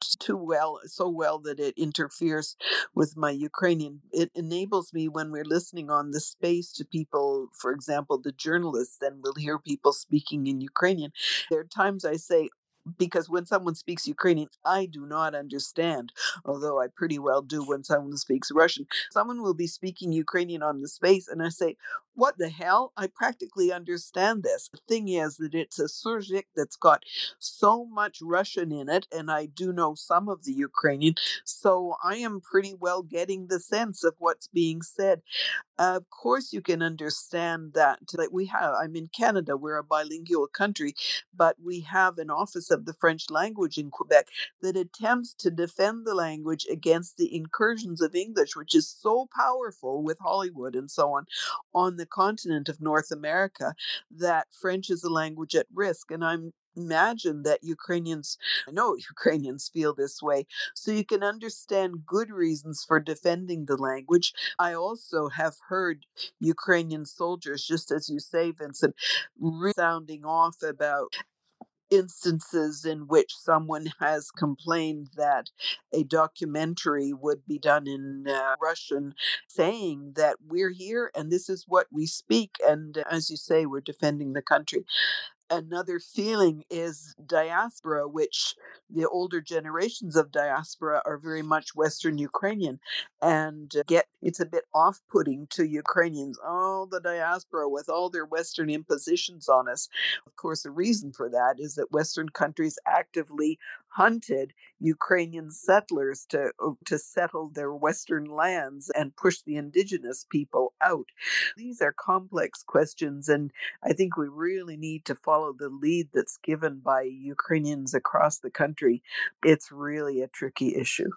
too well, so well that it interferes with my Ukrainian. It enables me when we're listening on the space to people, for example, the journalists, and we'll hear people speaking in Ukrainian. There are times I say, because when someone speaks Ukrainian, I do not understand, although I pretty well do when someone speaks Russian. Someone will be speaking Ukrainian on the space, and I say, What the hell? I practically understand this. The thing is that it's a surzhyk that's got so much Russian in it, and I do know some of the Ukrainian, so I am pretty well getting the sense of what's being said. of course, you can understand that. Like we have, I'm in Canada, we're a bilingual country, but we have an office of of the French language in Quebec that attempts to defend the language against the incursions of English, which is so powerful with Hollywood and so on on the continent of North America that French is a language at risk. And I'm imagine that Ukrainians, I know Ukrainians feel this way, so you can understand good reasons for defending the language. I also have heard Ukrainian soldiers, just as you say, Vincent, sounding off about instances in which someone has complained that a documentary would be done in uh, Russian, saying that we're here and this is what we speak. And as you say, we're defending the country another feeling is diaspora, which the older generations of diaspora are very much Western Ukrainian and uh, get it's a bit off putting to Ukrainians. Oh, the diaspora with all their Western impositions on us. Of course, the reason for that is that Western countries actively hunted Ukrainian settlers to uh, to settle their western lands and push the indigenous people out. These are complex questions and I think we really need to follow the lead that's given by Ukrainians across the country. It's really a tricky issue.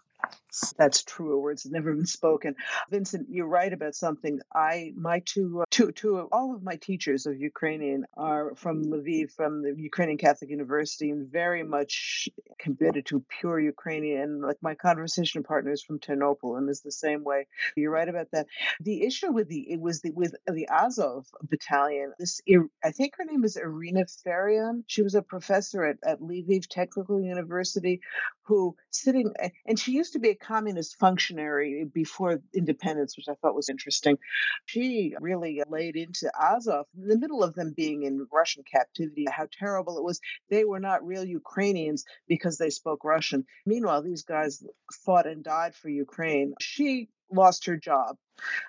That's true. A Words never been spoken. Vincent, you're right about something. I, my two, uh, two, two, all of my teachers of Ukrainian are from Lviv, from the Ukrainian Catholic University, and very much committed to pure Ukrainian. Like my conversation partners from Ternopil, and is the same way. You're right about that. The issue with the it was the with the Azov battalion. This, I think her name is Irina Farion. She was a professor at, at Lviv Technical University, who sitting and she used to be a communist functionary before independence, which I thought was interesting. She really laid into Azov, in the middle of them being in Russian captivity, how terrible it was. They were not real Ukrainians because they spoke Russian. Meanwhile, these guys fought and died for Ukraine. She lost her job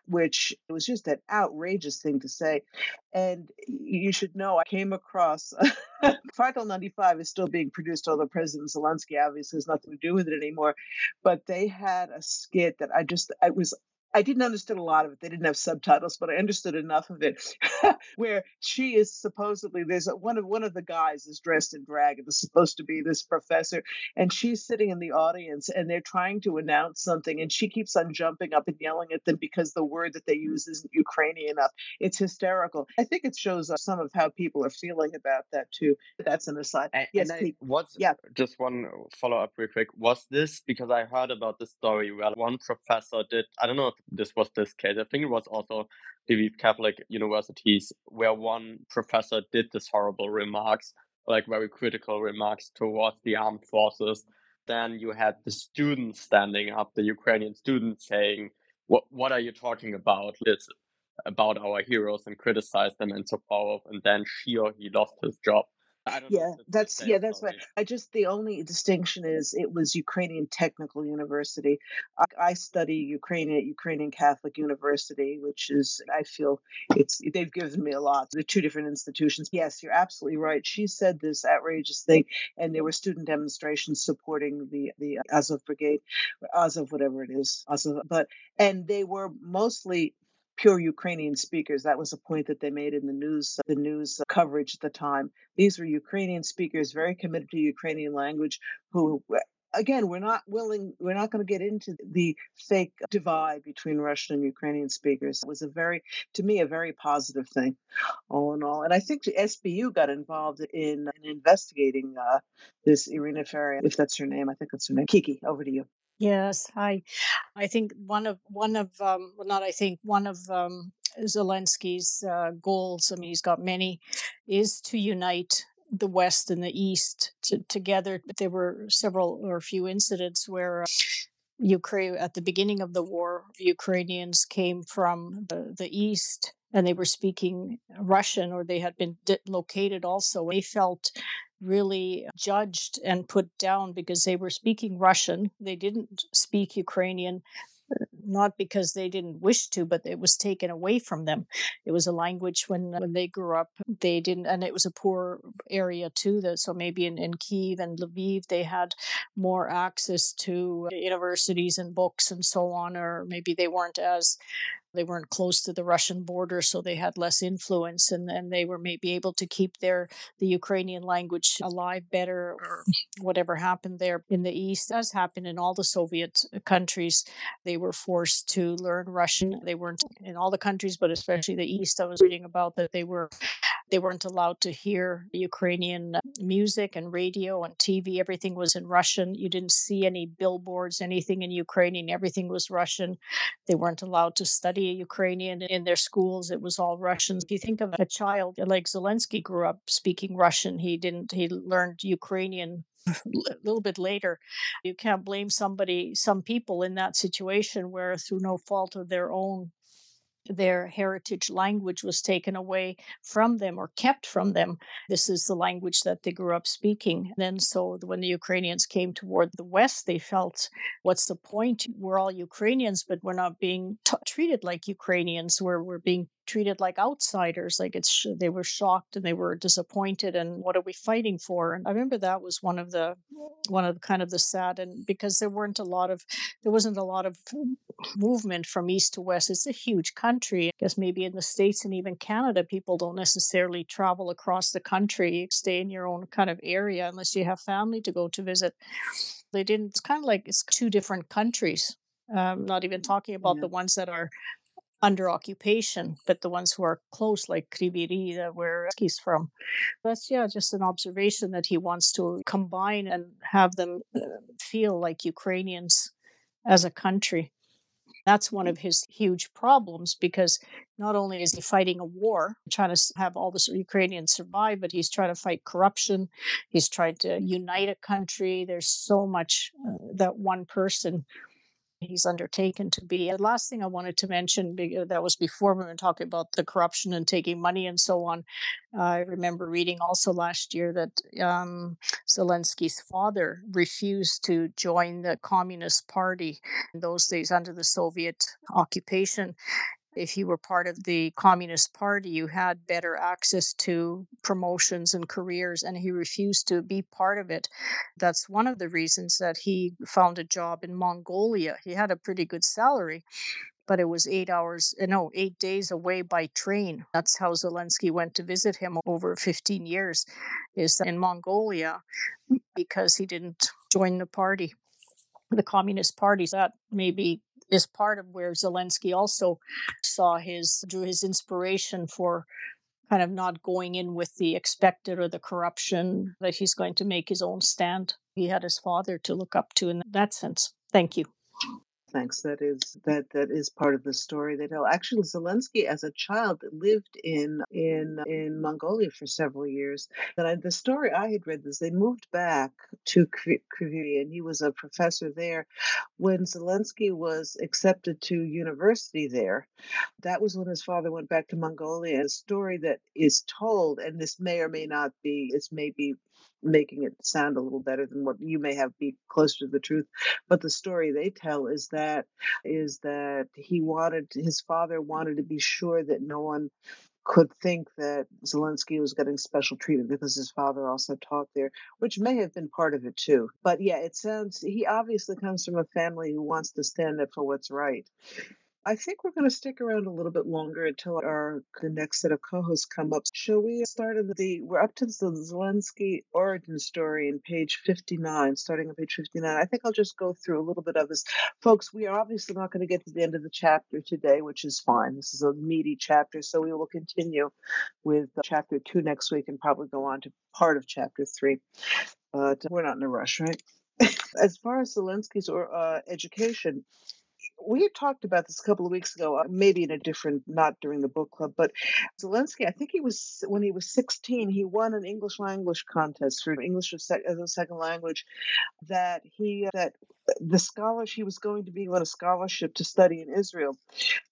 which it was just an outrageous thing to say. And you should know, I came across Kvartal 95 is still being produced, although President Zelensky obviously has nothing to do with it anymore. But they had a skit that I just, it was I didn't understand a lot of it. They didn't have subtitles, but I understood enough of it. where she is supposedly there's a, one of one of the guys is dressed in drag and is supposed to be this professor, and she's sitting in the audience and they're trying to announce something, and she keeps on jumping up and yelling at them because the word that they use isn't Ukrainian enough. It's hysterical. I think it shows some of how people are feeling about that too. That's an aside. And, yes, and I, what's Yeah. just one follow up real quick. Was this because I heard about this story where one professor did I don't know if this was this case. I think it was also Lviv Catholic universities where one professor did this horrible remarks, like very critical remarks towards the armed forces. Then you had the students standing up, the Ukrainian students saying, "What what are you talking about? It's about our heroes and criticize them and so forth." And then she or he lost his job. I don't Yeah, that's yeah, that's right. I just the only distinction is it was Ukrainian Technical University. I, I study Ukrainian at Ukrainian Catholic University, which is I feel it's they've given me a lot. They're two different institutions. Yes, you're absolutely right. She said this outrageous thing, and there were student demonstrations supporting the the Azov Brigade, Azov whatever it is, Azov. But and they were mostly pure Ukrainian speakers. That was a point that they made in the news uh, the news uh, coverage at the time. These were Ukrainian speakers, very committed to Ukrainian language, who uh, again we're not willing we're not going to get into the fake divide between russian and ukrainian speakers it was a very to me a very positive thing all in all and i think the sbu got involved in, in investigating uh, this irina Farion, if that's her name i think that's her name kiki over to you Yes, I, I think one of one of um, well, not I think one of um, Zelensky's uh, goals. I mean, he's got many, is to unite the West and the East to, together. But there were several or a few incidents where. Uh, Ukraine at the beginning of the war, Ukrainians came from the, the east and they were speaking Russian or they had been located also. They felt really judged and put down because they were speaking Russian. They didn't speak Ukrainian, uh, not because they didn't wish to, but it was taken away from them. It was a language when when they grew up, they didn't, and it was a poor area too. That so maybe in, in Kiev and Lviv they had more access to universities and books and so on, or maybe they weren't as they weren't close to the Russian border, so they had less influence, and, and they were maybe able to keep their the Ukrainian language alive better, or whatever happened there in the east, as happened in all the Soviet countries. They were forced to learn Russian. They weren't in all the countries, but especially the east. I was reading about that they were they weren't allowed to hear Ukrainian music and radio and TV. Everything was in Russian. You didn't see any billboards, anything in Ukrainian. Everything was Russian. They weren't allowed to study Ukrainian in their schools. It was all Russian. If you think of a child like Zelensky grew up speaking Russian, he didn't, he learned Ukrainian a little bit later. You can't blame somebody, some people in that situation where through no fault of their own, their heritage language was taken away from them or kept from them. This is the language that they grew up speaking. And then, so when the Ukrainians came toward the West, they felt, what's the point? We're all Ukrainians, but we're not being t- treated like Ukrainians. We're, we're being treated like outsiders like it's they were shocked and they were disappointed and what are we fighting for and i remember that was one of the one of the kind of the sad and because there weren't a lot of there wasn't a lot of movement from east to west it's a huge country i guess maybe in the states and even canada people don't necessarily travel across the country you stay in your own kind of area unless you have family to go to visit they didn't it's kind of like it's two different countries um, not even talking about Yeah. the ones that are under occupation, but the ones who are close, like Kryvyi Rih, that where he's from. That's yeah, just an observation that he wants to combine and have them uh, feel like Ukrainians as a country. That's one of his huge problems because not only is he fighting a war, trying to have all the Ukrainians survive, but he's trying to fight corruption. He's trying to unite a country. There's so much uh, that one person he's undertaken to be. The last thing I wanted to mention, uh, that was before we were talking about the corruption and taking money and so on. I remember reading also last year that um, Zelensky's father refused to join the Communist Party in those days under the Soviet occupation. If you were part of the Communist Party, you had better access to promotions and careers, and he refused to be part of it. That's one of the reasons that he found a job in Mongolia. He had a pretty good salary, but it was eight hours, uh, no, eight days away by train. That's how Zelensky went to visit him over 15 years, is in Mongolia, because he didn't join the party, the Communist Party. That maybe is part of where Zelensky also saw his drew his inspiration for kind of not going in with the expected or the corruption that he's going to make his own stand. He had his father to look up to in that sense. Thank you thanks. That is that that is part of the story tell. Actually, Zelensky, as a child, lived in in in Mongolia for several years. And I, the story I had read is they moved back to Kryvyi, and he was a professor there. When Zelensky was accepted to university there, that was when his father went back to Mongolia. A story that is told, and this may or may not be, it's maybe making it sound a little better than what you may have be closer to the truth but the story they tell is that is that he wanted his father wanted to be sure that no one could think that Zelensky was getting special treatment because his father also taught there, which may have been part of it too. But yeah, it sounds he obviously comes from a family who wants to stand up for what's right. I think we're going to stick around a little bit longer until our the next set of co-hosts come up. Shall we start in the? We're up to the Zelensky origin story in page 59, starting on page 59. I think I'll just go through a little bit of this, folks. We are obviously not going to get to the end of the chapter today, which is fine. This is a meaty chapter, so we will continue with chapter two next week and probably go on to part of chapter three. But we're not in a rush, right? as far as Zelensky's or uh, education, we had talked about this a couple of weeks ago, uh, maybe in a different, not during the book club, but Zelensky, I think he was, when he was 16, he won an English language contest for English as a second language that he, that the scholarship, he was going to be on a scholarship to study in Israel,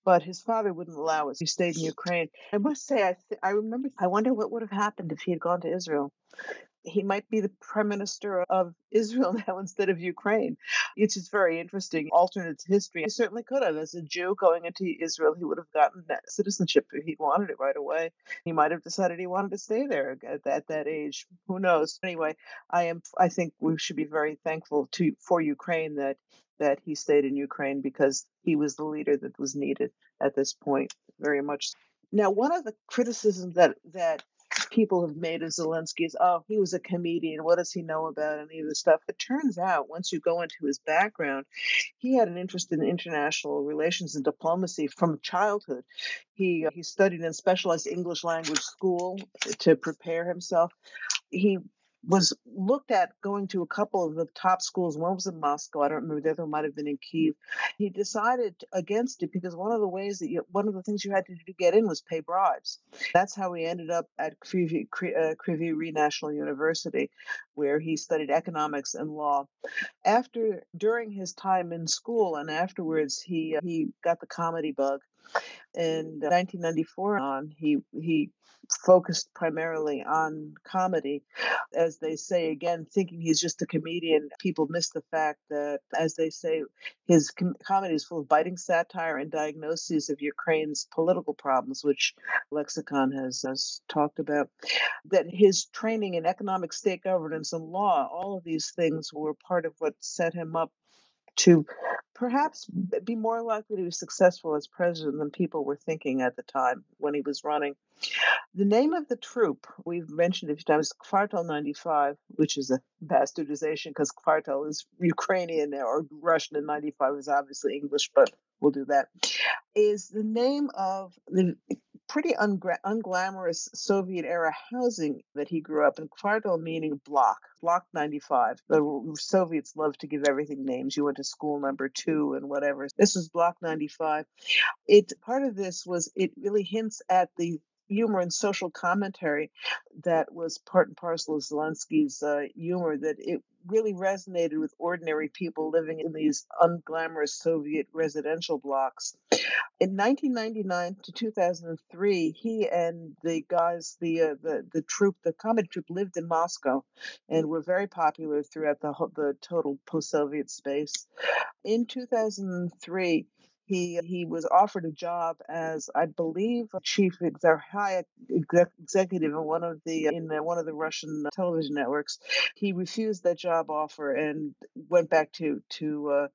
but his father wouldn't allow it. He stayed in Ukraine. I must say, I, th- I remember, I wonder what would have happened if he had gone to Israel he might be the prime minister of Israel now instead of Ukraine. It's just very interesting. Alternate history. He certainly could have. As a Jew going into Israel, he would have gotten that citizenship if he wanted it right away. He might have decided he wanted to stay there at, at that age. Who knows? Anyway, I am. I think we should be very thankful to for Ukraine that that he stayed in Ukraine because he was the leader that was needed at this point. Very much. Now, one of the criticisms that that people have made of Zelensky's, oh, he was a comedian. What does he know about any of this stuff? It turns out, once you go into his background, he had an interest in international relations and diplomacy from childhood. He uh, he studied in specialized English language school to prepare himself. He was looked at going to a couple of the top schools. One was in Moscow. I don't remember the other might have been in Kiev. He decided against it because one of the ways that you, one of the things you had to do to get in was pay bribes. That's how he ended up at Kryvyi, uh, National University, where he studied economics and law. After during his time in school and afterwards, he uh, he got the comedy bug in 1994 uh, on he he focused primarily on comedy as they say again thinking he's just a comedian people miss the fact that as they say his com- comedy is full of biting satire and diagnoses of ukraine's political problems which lexicon has, has talked about that his training in economic state governance and law all of these things were part of what set him up to perhaps be more likely to be successful as president than people were thinking at the time when he was running. The name of the troop, we've mentioned a few times, Kvartal 95, which is a bastardization because Kvartal is Ukrainian or Russian and 95 is obviously English, but we'll do that, is the name of the pretty ungra- unglamorous Soviet era housing that he grew up in. Kvartal meaning block, block 95. The Soviets love to give everything names. You went to school number two and whatever. This was block 95. It part of this was it really hints at the humor and social commentary that was part and parcel of Zelensky's uh, humor that it really resonated with ordinary people living in these unglamorous Soviet residential blocks. In 1999 to 2003, he and the guys, the uh, the the troop, the comedy troupe, lived in Moscow, and were very popular throughout the the total post-Soviet space. In 2003, he he was offered a job as I believe chief exec, high exec, executive in one of the in one of the Russian television networks. He refused that job offer and went back to to uh,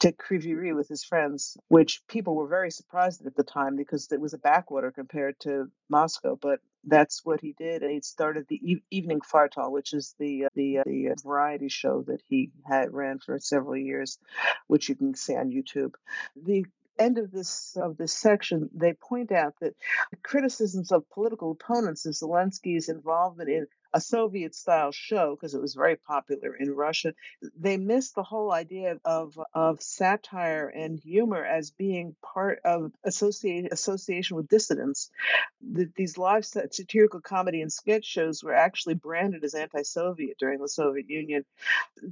to Kryvyi with his friends, which people were very surprised at the time because it was a backwater compared to Moscow. But that's what he did. He started the e- Evening Kvartal, which is the uh, the, uh, the variety show that he had ran for several years, which you can see on YouTube. The end of this of this section, they point out that criticisms of political opponents of Zelensky's involvement in a Soviet style show because it was very popular in Russia. They missed the whole idea of of satire and humor as being part of associate, association with dissidents. The, these live satirical comedy and sketch shows were actually branded as anti-Soviet during the Soviet Union.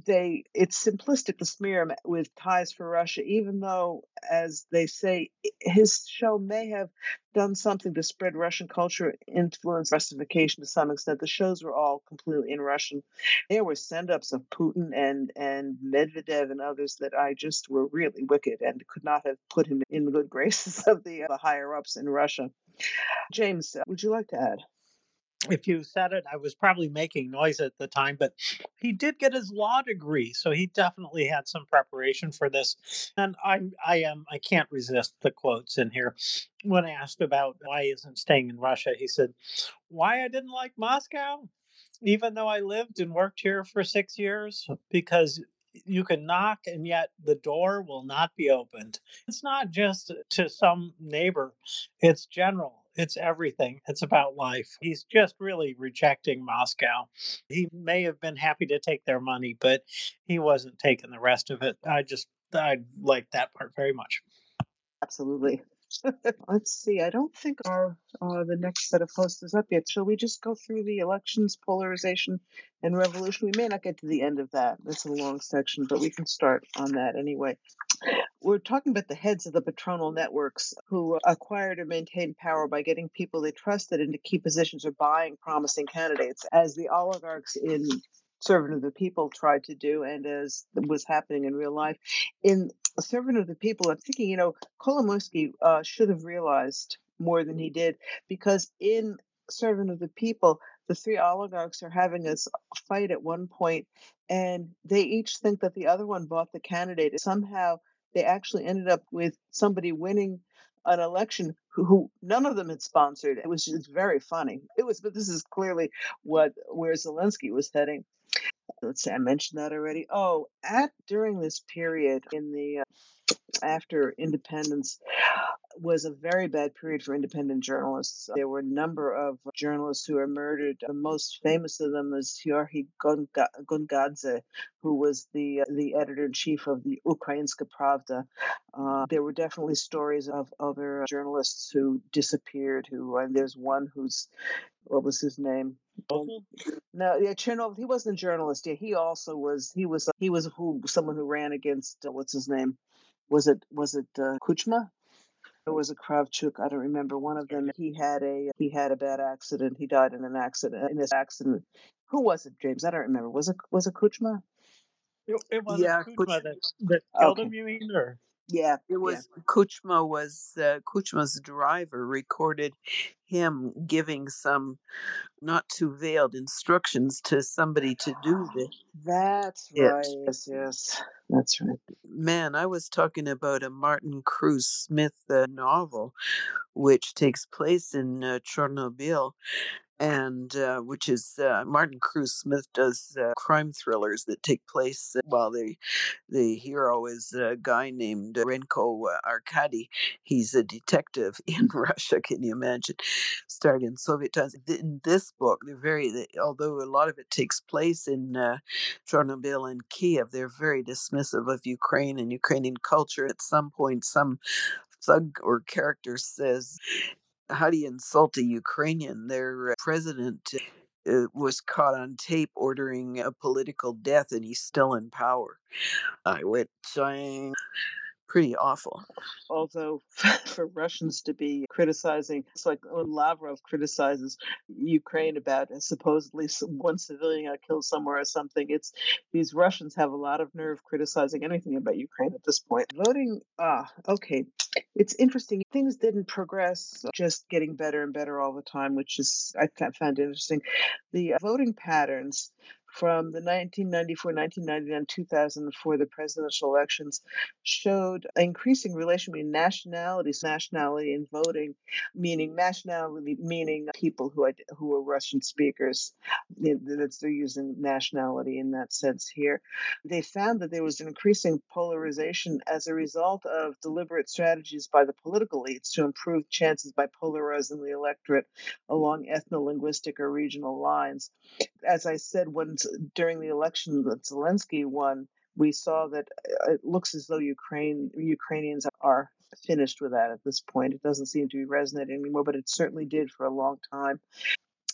They it's simplistic to smear him with ties for Russia, even though, as they say, his show may have done something to spread Russian culture, influence Russification to some extent. The shows were all completely in Russian. There were send-ups of Putin and and Medvedev and others that I just were really wicked and could not have put him in the good graces of the, uh, the higher ups in Russia. James, uh, would you like to add? if you said it, I was probably making noise at the time, but he did get his law degree, so he definitely had some preparation for this. And I, I am, I can't resist the quotes in here. When asked about why he isn't staying in Russia, he said, "Why I didn't like Moscow, even though I lived and worked here for six years, because." You can knock and yet the door will not be opened. It's not just to some neighbor, it's general it's everything. It's about life. He's just really rejecting Moscow. He may have been happy to take their money, but he wasn't taking the rest of it. I just, I like that part very much. Absolutely. Let's see. I don't think our uh, the next set of posts is up yet. Shall we just go through the elections, polarization, and revolution? We may not get to the end of that. That's a long section, but we can start on that anyway. We're talking about the heads of the patronal networks who acquired or maintained power by getting people they trusted into key positions or buying promising candidates, as the oligarchs in servant of the people tried to do and as was happening in real life in servant of the people i'm thinking you know kolomoisky uh, should have realized more than he did because in servant of the people the three oligarchs are having a fight at one point and they each think that the other one bought the candidate somehow they actually ended up with somebody winning an election who, who, none of them had sponsored. It was just very funny. It was, but this is clearly what where Zelensky was heading let's say I mentioned that already. Oh, at during this period in the uh, after independence was a very bad period for independent journalists. There were a number of journalists who were murdered. The most famous of them is Georgy Gongadze, who was the the editor in chief of the Ukrainska Pravda. Uh, there were definitely stories of other journalists who disappeared. Who and there's one who's what was his name? No, yeah, Chornovil. He wasn't a journalist. Yeah, he also was. He was. He was who someone who ran against uh, what's his name? Was it was it uh, Kuchma? Or was it Kravchuk? I don't remember. One of them. He had a he had a bad accident. He died in an accident. In this accident, who was it, James? I don't remember. Was it was it Kuchma? It, it wasn't yeah, Kuchma that, that killed okay. him. You mean or? Yeah, it was yeah. Kuchma was uh, Kuchma's driver recorded him giving some not too veiled instructions to somebody to do this. That's it. right. Yes, yes, that's right. Man, I was talking about a Martin Cruz Smith uh, novel, which takes place in uh, Chernobyl, and uh, which is uh, Martin Cruz Smith does uh, crime thrillers that take place while the the hero is a guy named Renko Arkady. He's a detective in Russia. Can you imagine? Started in Soviet times. In this book, they're very although a lot of it takes place in uh, Chernobyl and Kiev, they're very dismissive of Ukraine and Ukrainian culture. At some point, some thug or character says how do you insult a Ukrainian? Their uh, president uh, was caught on tape ordering a political death, and he's still in power. I went saying pretty awful. Although for Russians to be criticizing, it's like when Lavrov criticizes Ukraine about supposedly one civilian got killed somewhere or something. It's these Russians have a lot of nerve criticizing anything about Ukraine at this point. Voting, ah, okay. It's interesting. Things didn't progress, just getting better and better all the time, which is I found interesting. The voting patterns from the 1994, 1999, 2004, the presidential elections showed increasing relation between nationalities, nationality and voting, meaning nationality, meaning people who who are Russian speakers. That's they're using nationality in that sense here. They found that there was an increasing polarization as a result of deliberate strategies by the political elites to improve chances by polarizing the electorate along ethno-linguistic or regional lines. As I said, when during the election that Zelensky won, we saw that uh, it looks as though Ukraine Ukrainians are finished with that at this point. It doesn't seem to be resonating anymore, but it certainly did for a long time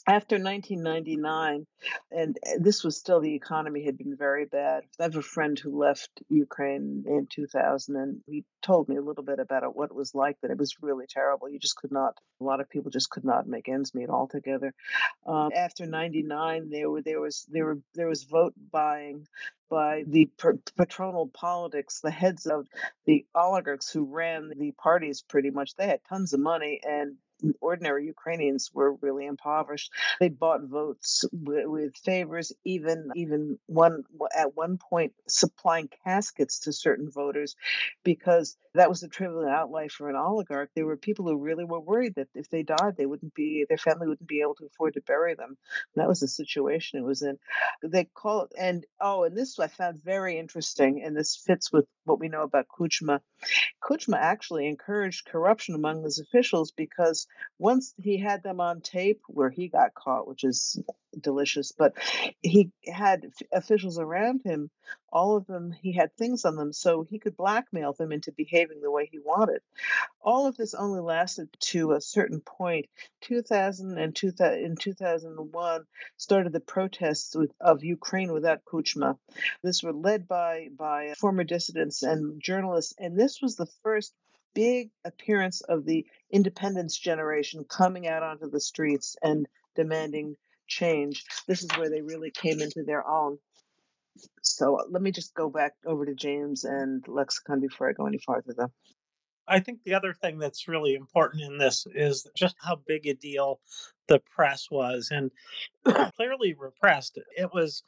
after 1999, and eh, this was still the economy had been very bad. I have a friend who left Ukraine in 2000, and he told me a little bit about it, what it was like. That it was really terrible. You just could not. A lot of people just could not make ends meet altogether. Um, after 99, there were there was there were there was vote buying by the patronal politics, the heads of the oligarchs who ran the parties pretty much. They had tons of money and ordinary Ukrainians were really impoverished. They bought votes with, with, favors, even even one at one point supplying caskets to certain voters, because that was a trivial outlay for an oligarch. There were people who really were worried that if they died, they wouldn't be their family wouldn't be able to afford to bury them. And that was the situation it was in. They call and oh, and this I found very interesting, and this fits with what we know about Kuchma. Kuchma actually encouraged corruption among his officials because once he had them on tape where he got caught, which is delicious, but he had officials around him, all of them, he had things on them, so he could blackmail them into behaving the way he wanted. All of this only lasted to a certain point. 2000 and 2000, in 2001 started the protests with, of Ukraine without Kuchma. This were led by by former dissidents and journalists, and this was the first big appearance of the independence generation coming out onto the streets and demanding change. This is where they really came into their own. So let me just go back over to James and lexicon before I go any farther, though. I think the other thing that's really important in this is just how big a deal the press was and clearly repressed. It was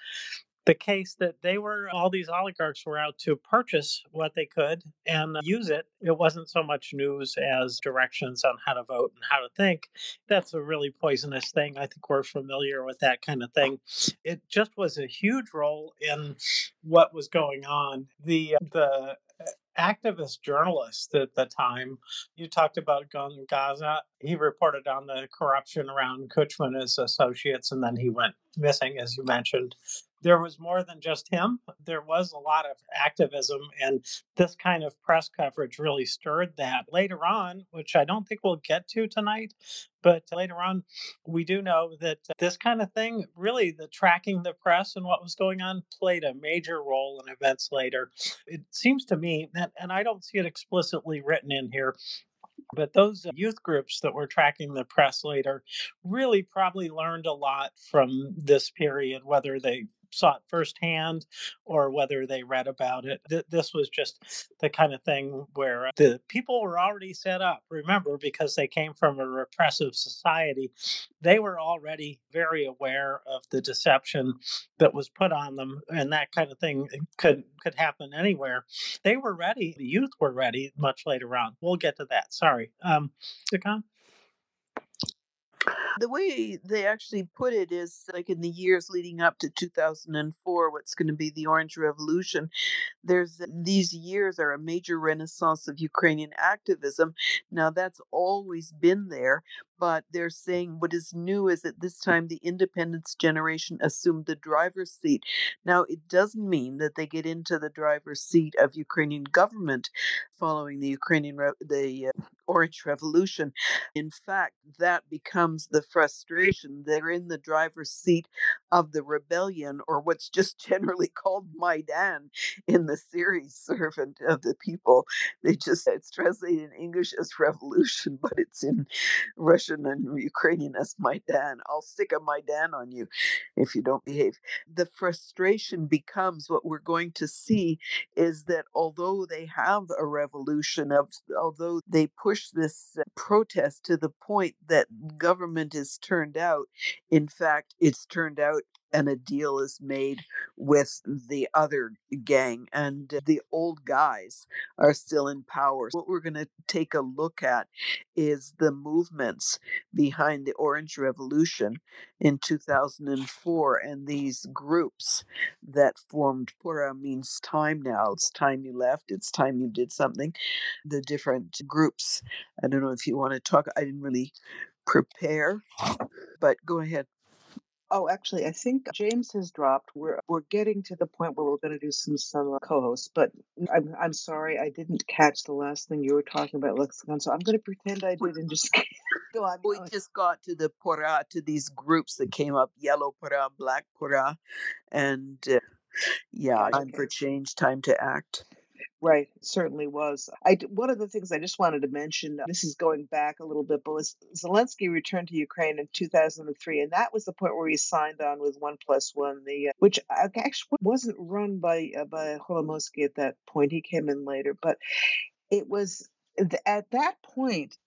the case that they were all these oligarchs were out to purchase what they could and use it. It wasn't so much news as directions on how to vote and how to think. That's a really poisonous thing. I think we're familiar with that kind of thing. It just was a huge role in what was going on. The uh, the uh, activist journalist at the time. You talked about Gongadze. He reported on the corruption around Kuchma and his associates, and then he went missing, as you mentioned there was more than just him. There was a lot of activism, and this kind of press coverage really stirred that. Later on, which I don't think we'll get to tonight, but later on, we do know that this kind of thing, really, the tracking the press and what was going on, played a major role in events later. It seems to me that, and I don't see it explicitly written in here, but those youth groups that were tracking the press later really probably learned a lot from this period, whether they saw it firsthand or whether they read about it. Th- this was just the kind of thing where the people were already set up, remember, because they came from a repressive society. They were already very aware of the deception that was put on them, and that kind of thing could could happen anywhere. They were ready. The youth were ready much later on. We'll get to that. Sorry. Um? The way they actually put it is like in the years leading up to 2004, what's going to be the Orange Revolution. There's uh, these years are a major renaissance of Ukrainian activism. Now that's always been there, but they're saying what is new is that this time the independence generation assumed the driver's seat. Now, it doesn't mean that they get into the driver's seat of Ukrainian government following the Ukrainian Re- the uh, Orange Revolution. In fact, that becomes the frustration. They're in the driver's seat of the rebellion, or what's just generally called Maidan in the series Servant of the People. They just, it's translated in English as revolution, but it's in Russian and Ukrainian as Maidan. I'll stick a Maidan on you if you don't behave. The frustration becomes what we're going to see is that although they have a revolution of although they push this uh, protest to the point that government is turned out in fact it's turned out and a deal is made with the other gang and the old guys are still in power. What we're going to take a look at is the movements behind the Orange Revolution in 2004 and these groups that formed Pora means time now. It's time you left, it's time you did something. The different groups. I don't know if you want to talk. I didn't really prepare, but go ahead. Oh, actually, I think James has dropped. We're we're getting to the point where we're going to do some some co-hosts, but I'm I'm sorry I didn't catch the last thing you were talking about lexicon, so I'm going to pretend I did and just go on. We just got to the Pora to these groups that came up: yellow Pora, black Pora, and uh, yeah, time for change, time to act. Right, certainly was. I one of the things I just wanted to mention. Uh, this is going back a little bit, but was Zelensky returned to Ukraine in 2003, and that was the point where he signed on with One Plus One, the uh, which actually wasn't run by uh, by Kolomoisky at that point. He came in later, but it was at that point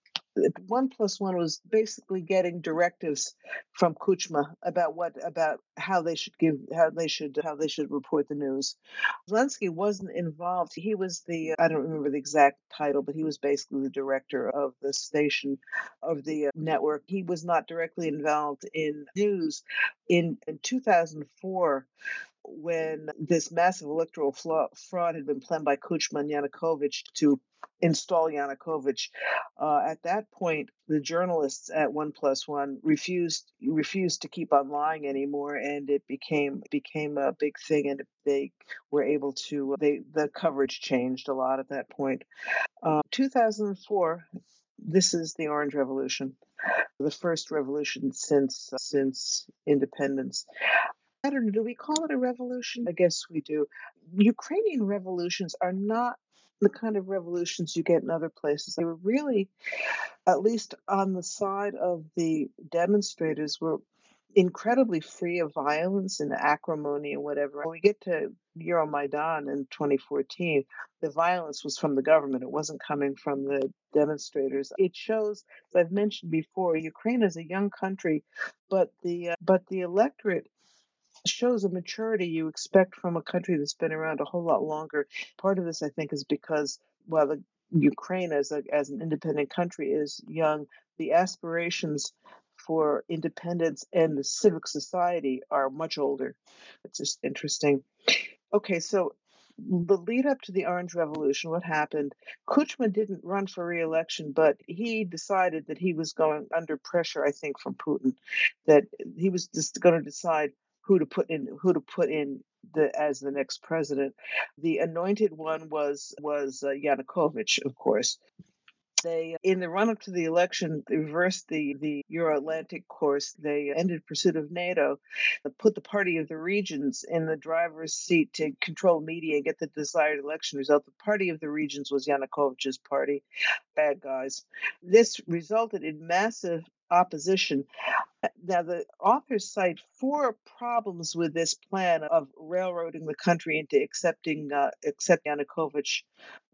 one plus one was basically getting directives from Kuchma about what about how they should give how they should how they should report the news. Zelensky wasn't involved. He was the I don't remember the exact title, but he was basically the director of the station of the uh, network. He was not directly involved in news. In in 2004, when this massive electoral fraud had been planned by Kuchma and Yanukovych to install Yanukovych. Uh, at that point, the journalists at One Plus One refused refused to keep on lying anymore, and it became became a big thing. And they were able to they the coverage changed a lot at that point. Uh, 2004. This is the Orange Revolution, the first revolution since since independence. Know, do we call it a revolution? I guess we do. Ukrainian revolutions are not the kind of revolutions you get in other places. They were really, at least on the side of the demonstrators, were incredibly free of violence and acrimony and whatever. When we get to Euromaidan in 2014, the violence was from the government. It wasn't coming from the demonstrators. It shows, as I've mentioned before, Ukraine is a young country, but the uh, but the electorate shows a maturity you expect from a country that's been around a whole lot longer. Part of this, I think, is because while the Ukraine as a as an independent country is young, the aspirations for independence and the civic society are much older. It's just interesting. Okay, so the lead up to the Orange Revolution, what happened? Kuchma didn't run for re-election, but he decided that he was going under pressure. I think from Putin, that he was just going to decide who to put in who to put in the as the next president. The anointed one was was uh, Yanukovych, of course. They, in the run up to the election, reversed the, the Euro Atlantic course. They ended pursuit of NATO, put the party of the regions in the driver's seat to control media and get the desired election result. The party of the regions was Yanukovych's party, bad guys. This resulted in massive opposition. Now, the authors cite four problems with this plan of railroading the country into accepting uh, accept Yanukovych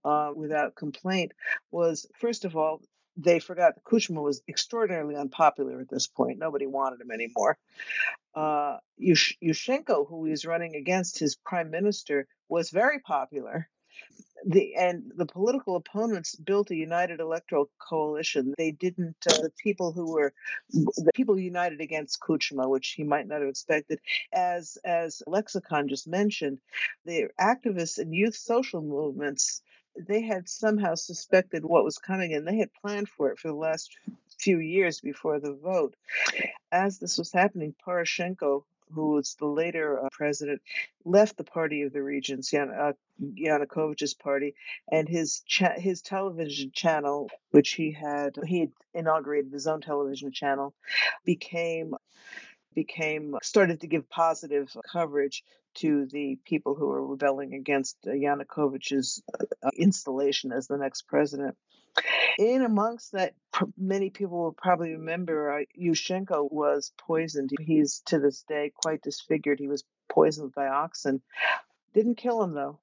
uh, without complaint. Was first of all, they forgot that Kuchma was extraordinarily unpopular at this point. Nobody wanted him anymore. Uh, Yushchenko, who he was running against his prime minister, was very popular the and the political opponents built a united electoral coalition. They didn't. Uh, the people who were the people united against Kuchma, which he might not have expected, as as Lexicon just mentioned, the activists and youth social movements they had somehow suspected what was coming and they had planned for it for the last few years before the vote. As this was happening, Poroshenko, who was the later uh, president, left the party of the regions, Yan- uh, Yanukovych's party, and his cha- his television channel, which he had he had inaugurated his own television channel, became became started to give positive coverage to the people who were rebelling against uh, Yanukovych's uh, installation as the next president. In amongst that, many people will probably remember uh, Yushchenko was poisoned. He's to this day quite disfigured. He was poisoned by dioxin. Didn't kill him though.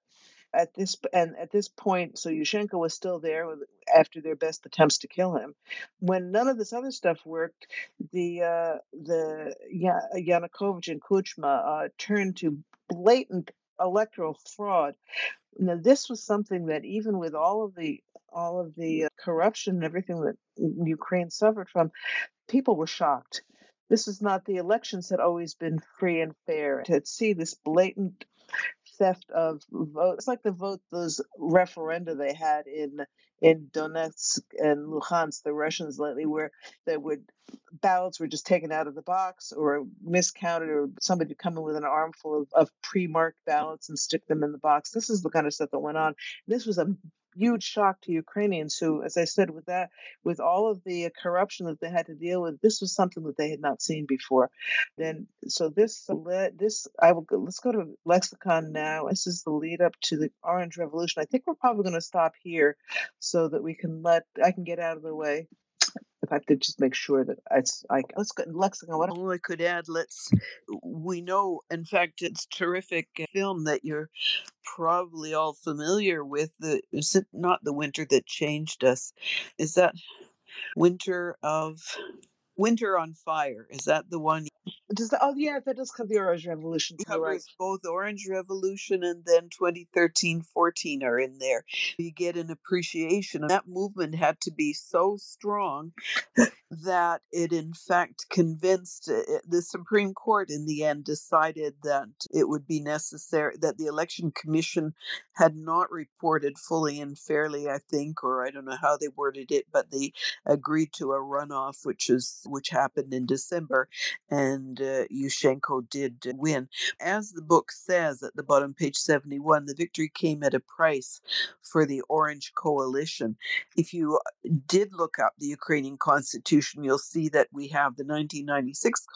At this and at this point, so Yushchenko was still there after their best attempts to kill him. When none of this other stuff worked, the uh, the yeah, Yanukovych and Kuchma uh, turned to blatant electoral fraud. Now, this was something that even with all of the all of the uh, corruption and everything that Ukraine suffered from, people were shocked. This is not the elections had always been free and fair. To see this blatant theft of votes, it's like the vote those referenda they had in in Donetsk and Luhansk, the Russians lately, where they would ballots were just taken out of the box or miscounted, or somebody would come in with an armful of, of pre-marked ballots and stick them in the box. This is the kind of stuff that went on. This was a huge shock to Ukrainians who, as I said, with that, with all of the uh, corruption that they had to deal with, this was something that they had not seen before. Then, so this, this, I will go, let's go to lexicon now. This is the lead up to the Orange Revolution. I think we're probably going to stop here so that we can let, I can get out of the way if I could just make sure that it's I let's go lexicon. What all I could add, let's we know. In fact, it's terrific uh, film that you're probably all familiar with. The is it not the winter that changed us? Is that winter of Winter on Fire? Is that the one? Does that, oh yeah, that does cover the Orange Revolution. It covers right. both Orange Revolution and then 2013-14 are in there. You get an appreciation. That movement had to be so strong that it in fact convinced uh, the Supreme Court in the end decided that it would be necessary that the election commission had not reported fully and fairly, I think, or I don't know how they worded it, but they agreed to a runoff, which is which happened in December, and uh, Yushchenko did win. As the book says at the bottom, page 71, the victory came at a price for the Orange Coalition. If you uh, did look up the Ukrainian constitution, you'll see that we have the 1996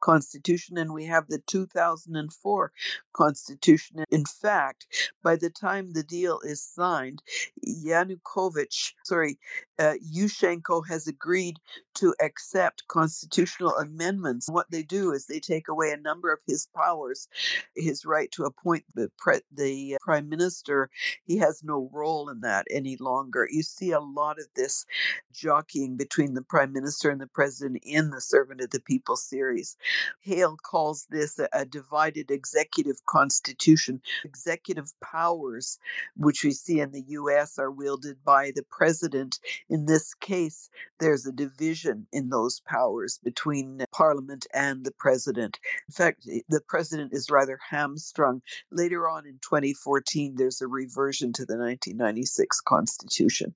constitution and we have the 2004 constitution. In fact, by the time the deal is signed, Yanukovych, sorry, uh, Yushchenko has agreed to accept constitutional amendments. What they do is they take away a number of his powers, his right to appoint the pre- the prime minister. He has no role in that any longer. You see a lot of this jockeying between the prime minister and the president in the Servant of the People series. Hale calls this a, a divided executive constitution. Executive powers, which we see in the U.S., are wielded by the president. In this case, there's a division in those powers between Parliament and the president. In fact, the president is rather hamstrung. Later on in 2014, there's a reversion to the 1996 constitution.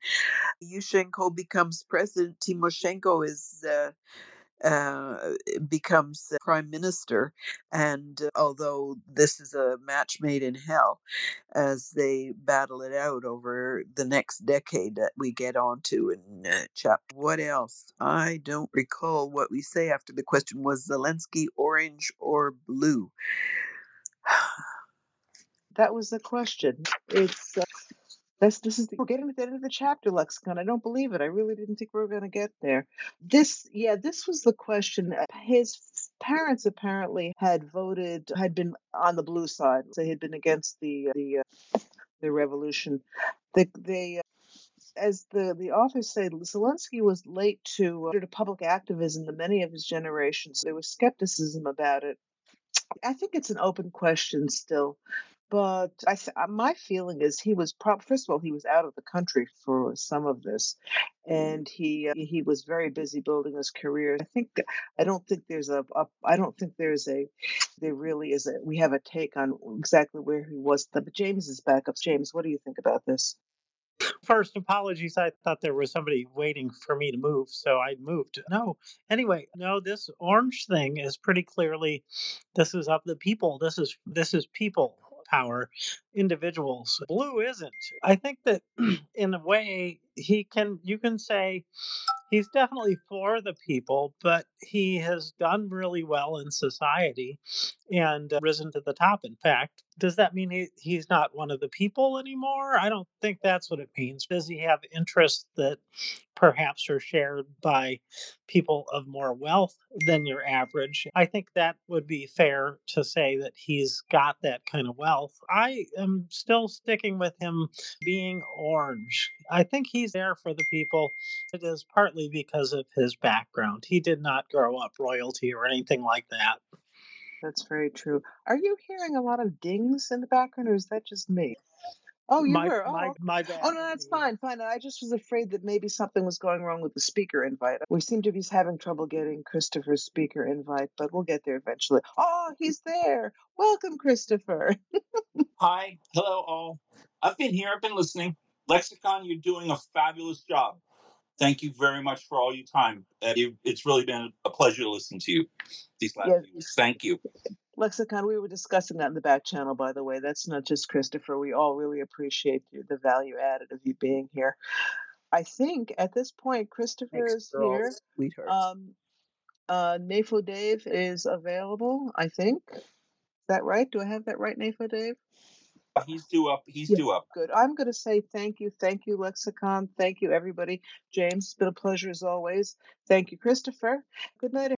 Yushchenko becomes president. Timoshenko is. Uh, uh, becomes prime minister. And uh, although this is a match made in hell, as they battle it out over the next decade that we get onto in uh, chapter. What else? I don't recall what we say after the question was Zelensky orange or blue? that was the question. It's uh, this this is the, we're getting to the end of the chapter lexicon. I don't believe it. I really didn't think we were going to get there. This, yeah, this was the question. Uh, his parents apparently had voted, had been on the blue side. They had been against the the uh, the revolution. They they. Uh, as the, the authors say, Zelensky was late to, uh, to public activism to many of his generations. There was skepticism about it. I think it's an open question still but I, uh, my feeling is he was prob- first of all he was out of the country for some of this, and he uh, he was very busy building his career. I think I don't think there's a, a I don't think there's a there really is a we have a take on exactly where he was. But James is back up. James, what do you think about this? First, apologies. I thought there was somebody waiting for me to move, so I moved. No. Anyway, no, this orange thing is pretty clearly this is of the people. This is this is people power, individuals. Blue isn't. I think that in a way he can you can say he's definitely for the people, but he has done really well in society and uh, risen to the top. In fact, does that mean he, he's not one of the people anymore? I don't think that's what it means. Does he have interests that perhaps are shared by people of more wealth than your average? I think that would be fair to say that he's got that kind of wealth. I am still sticking with him being orange. I think he's there for the people. It is partly because of his background. He did not grow up royalty or anything like that. That's very true. Are you hearing a lot of dings in the background, or is that just me? Oh, you My were. Oh, my okay. my bad. Oh no, that's fine, fine. I just was afraid that maybe something was going wrong with the speaker invite. We seem to be having trouble getting Christopher's speaker invite, but we'll get there eventually. Oh, he's there. Welcome, Christopher. Hi, hello all. I've been here, I've been listening. Lexicon, you're doing a fabulous job. Thank you very much for all your time. Uh, you- It's really been a pleasure to listen to you these last Yes. few weeks. Thank you. Lexicon, we were discussing that in the back channel, by the way. That's not just Christopher. We all really appreciate you, the value added of you being here. I think at this point, Christopher Thanks is for all here. the sweethearts. Um, uh, Nafo Dave is available, I think. Is that right? Do I have that right, Nafo Dave? He's due up. He's Yeah. due up. Good. I'm going to say thank you. Thank you, Lexicon. Thank you, everybody. James, it's been a pleasure as always. Thank you, Christopher. Good night,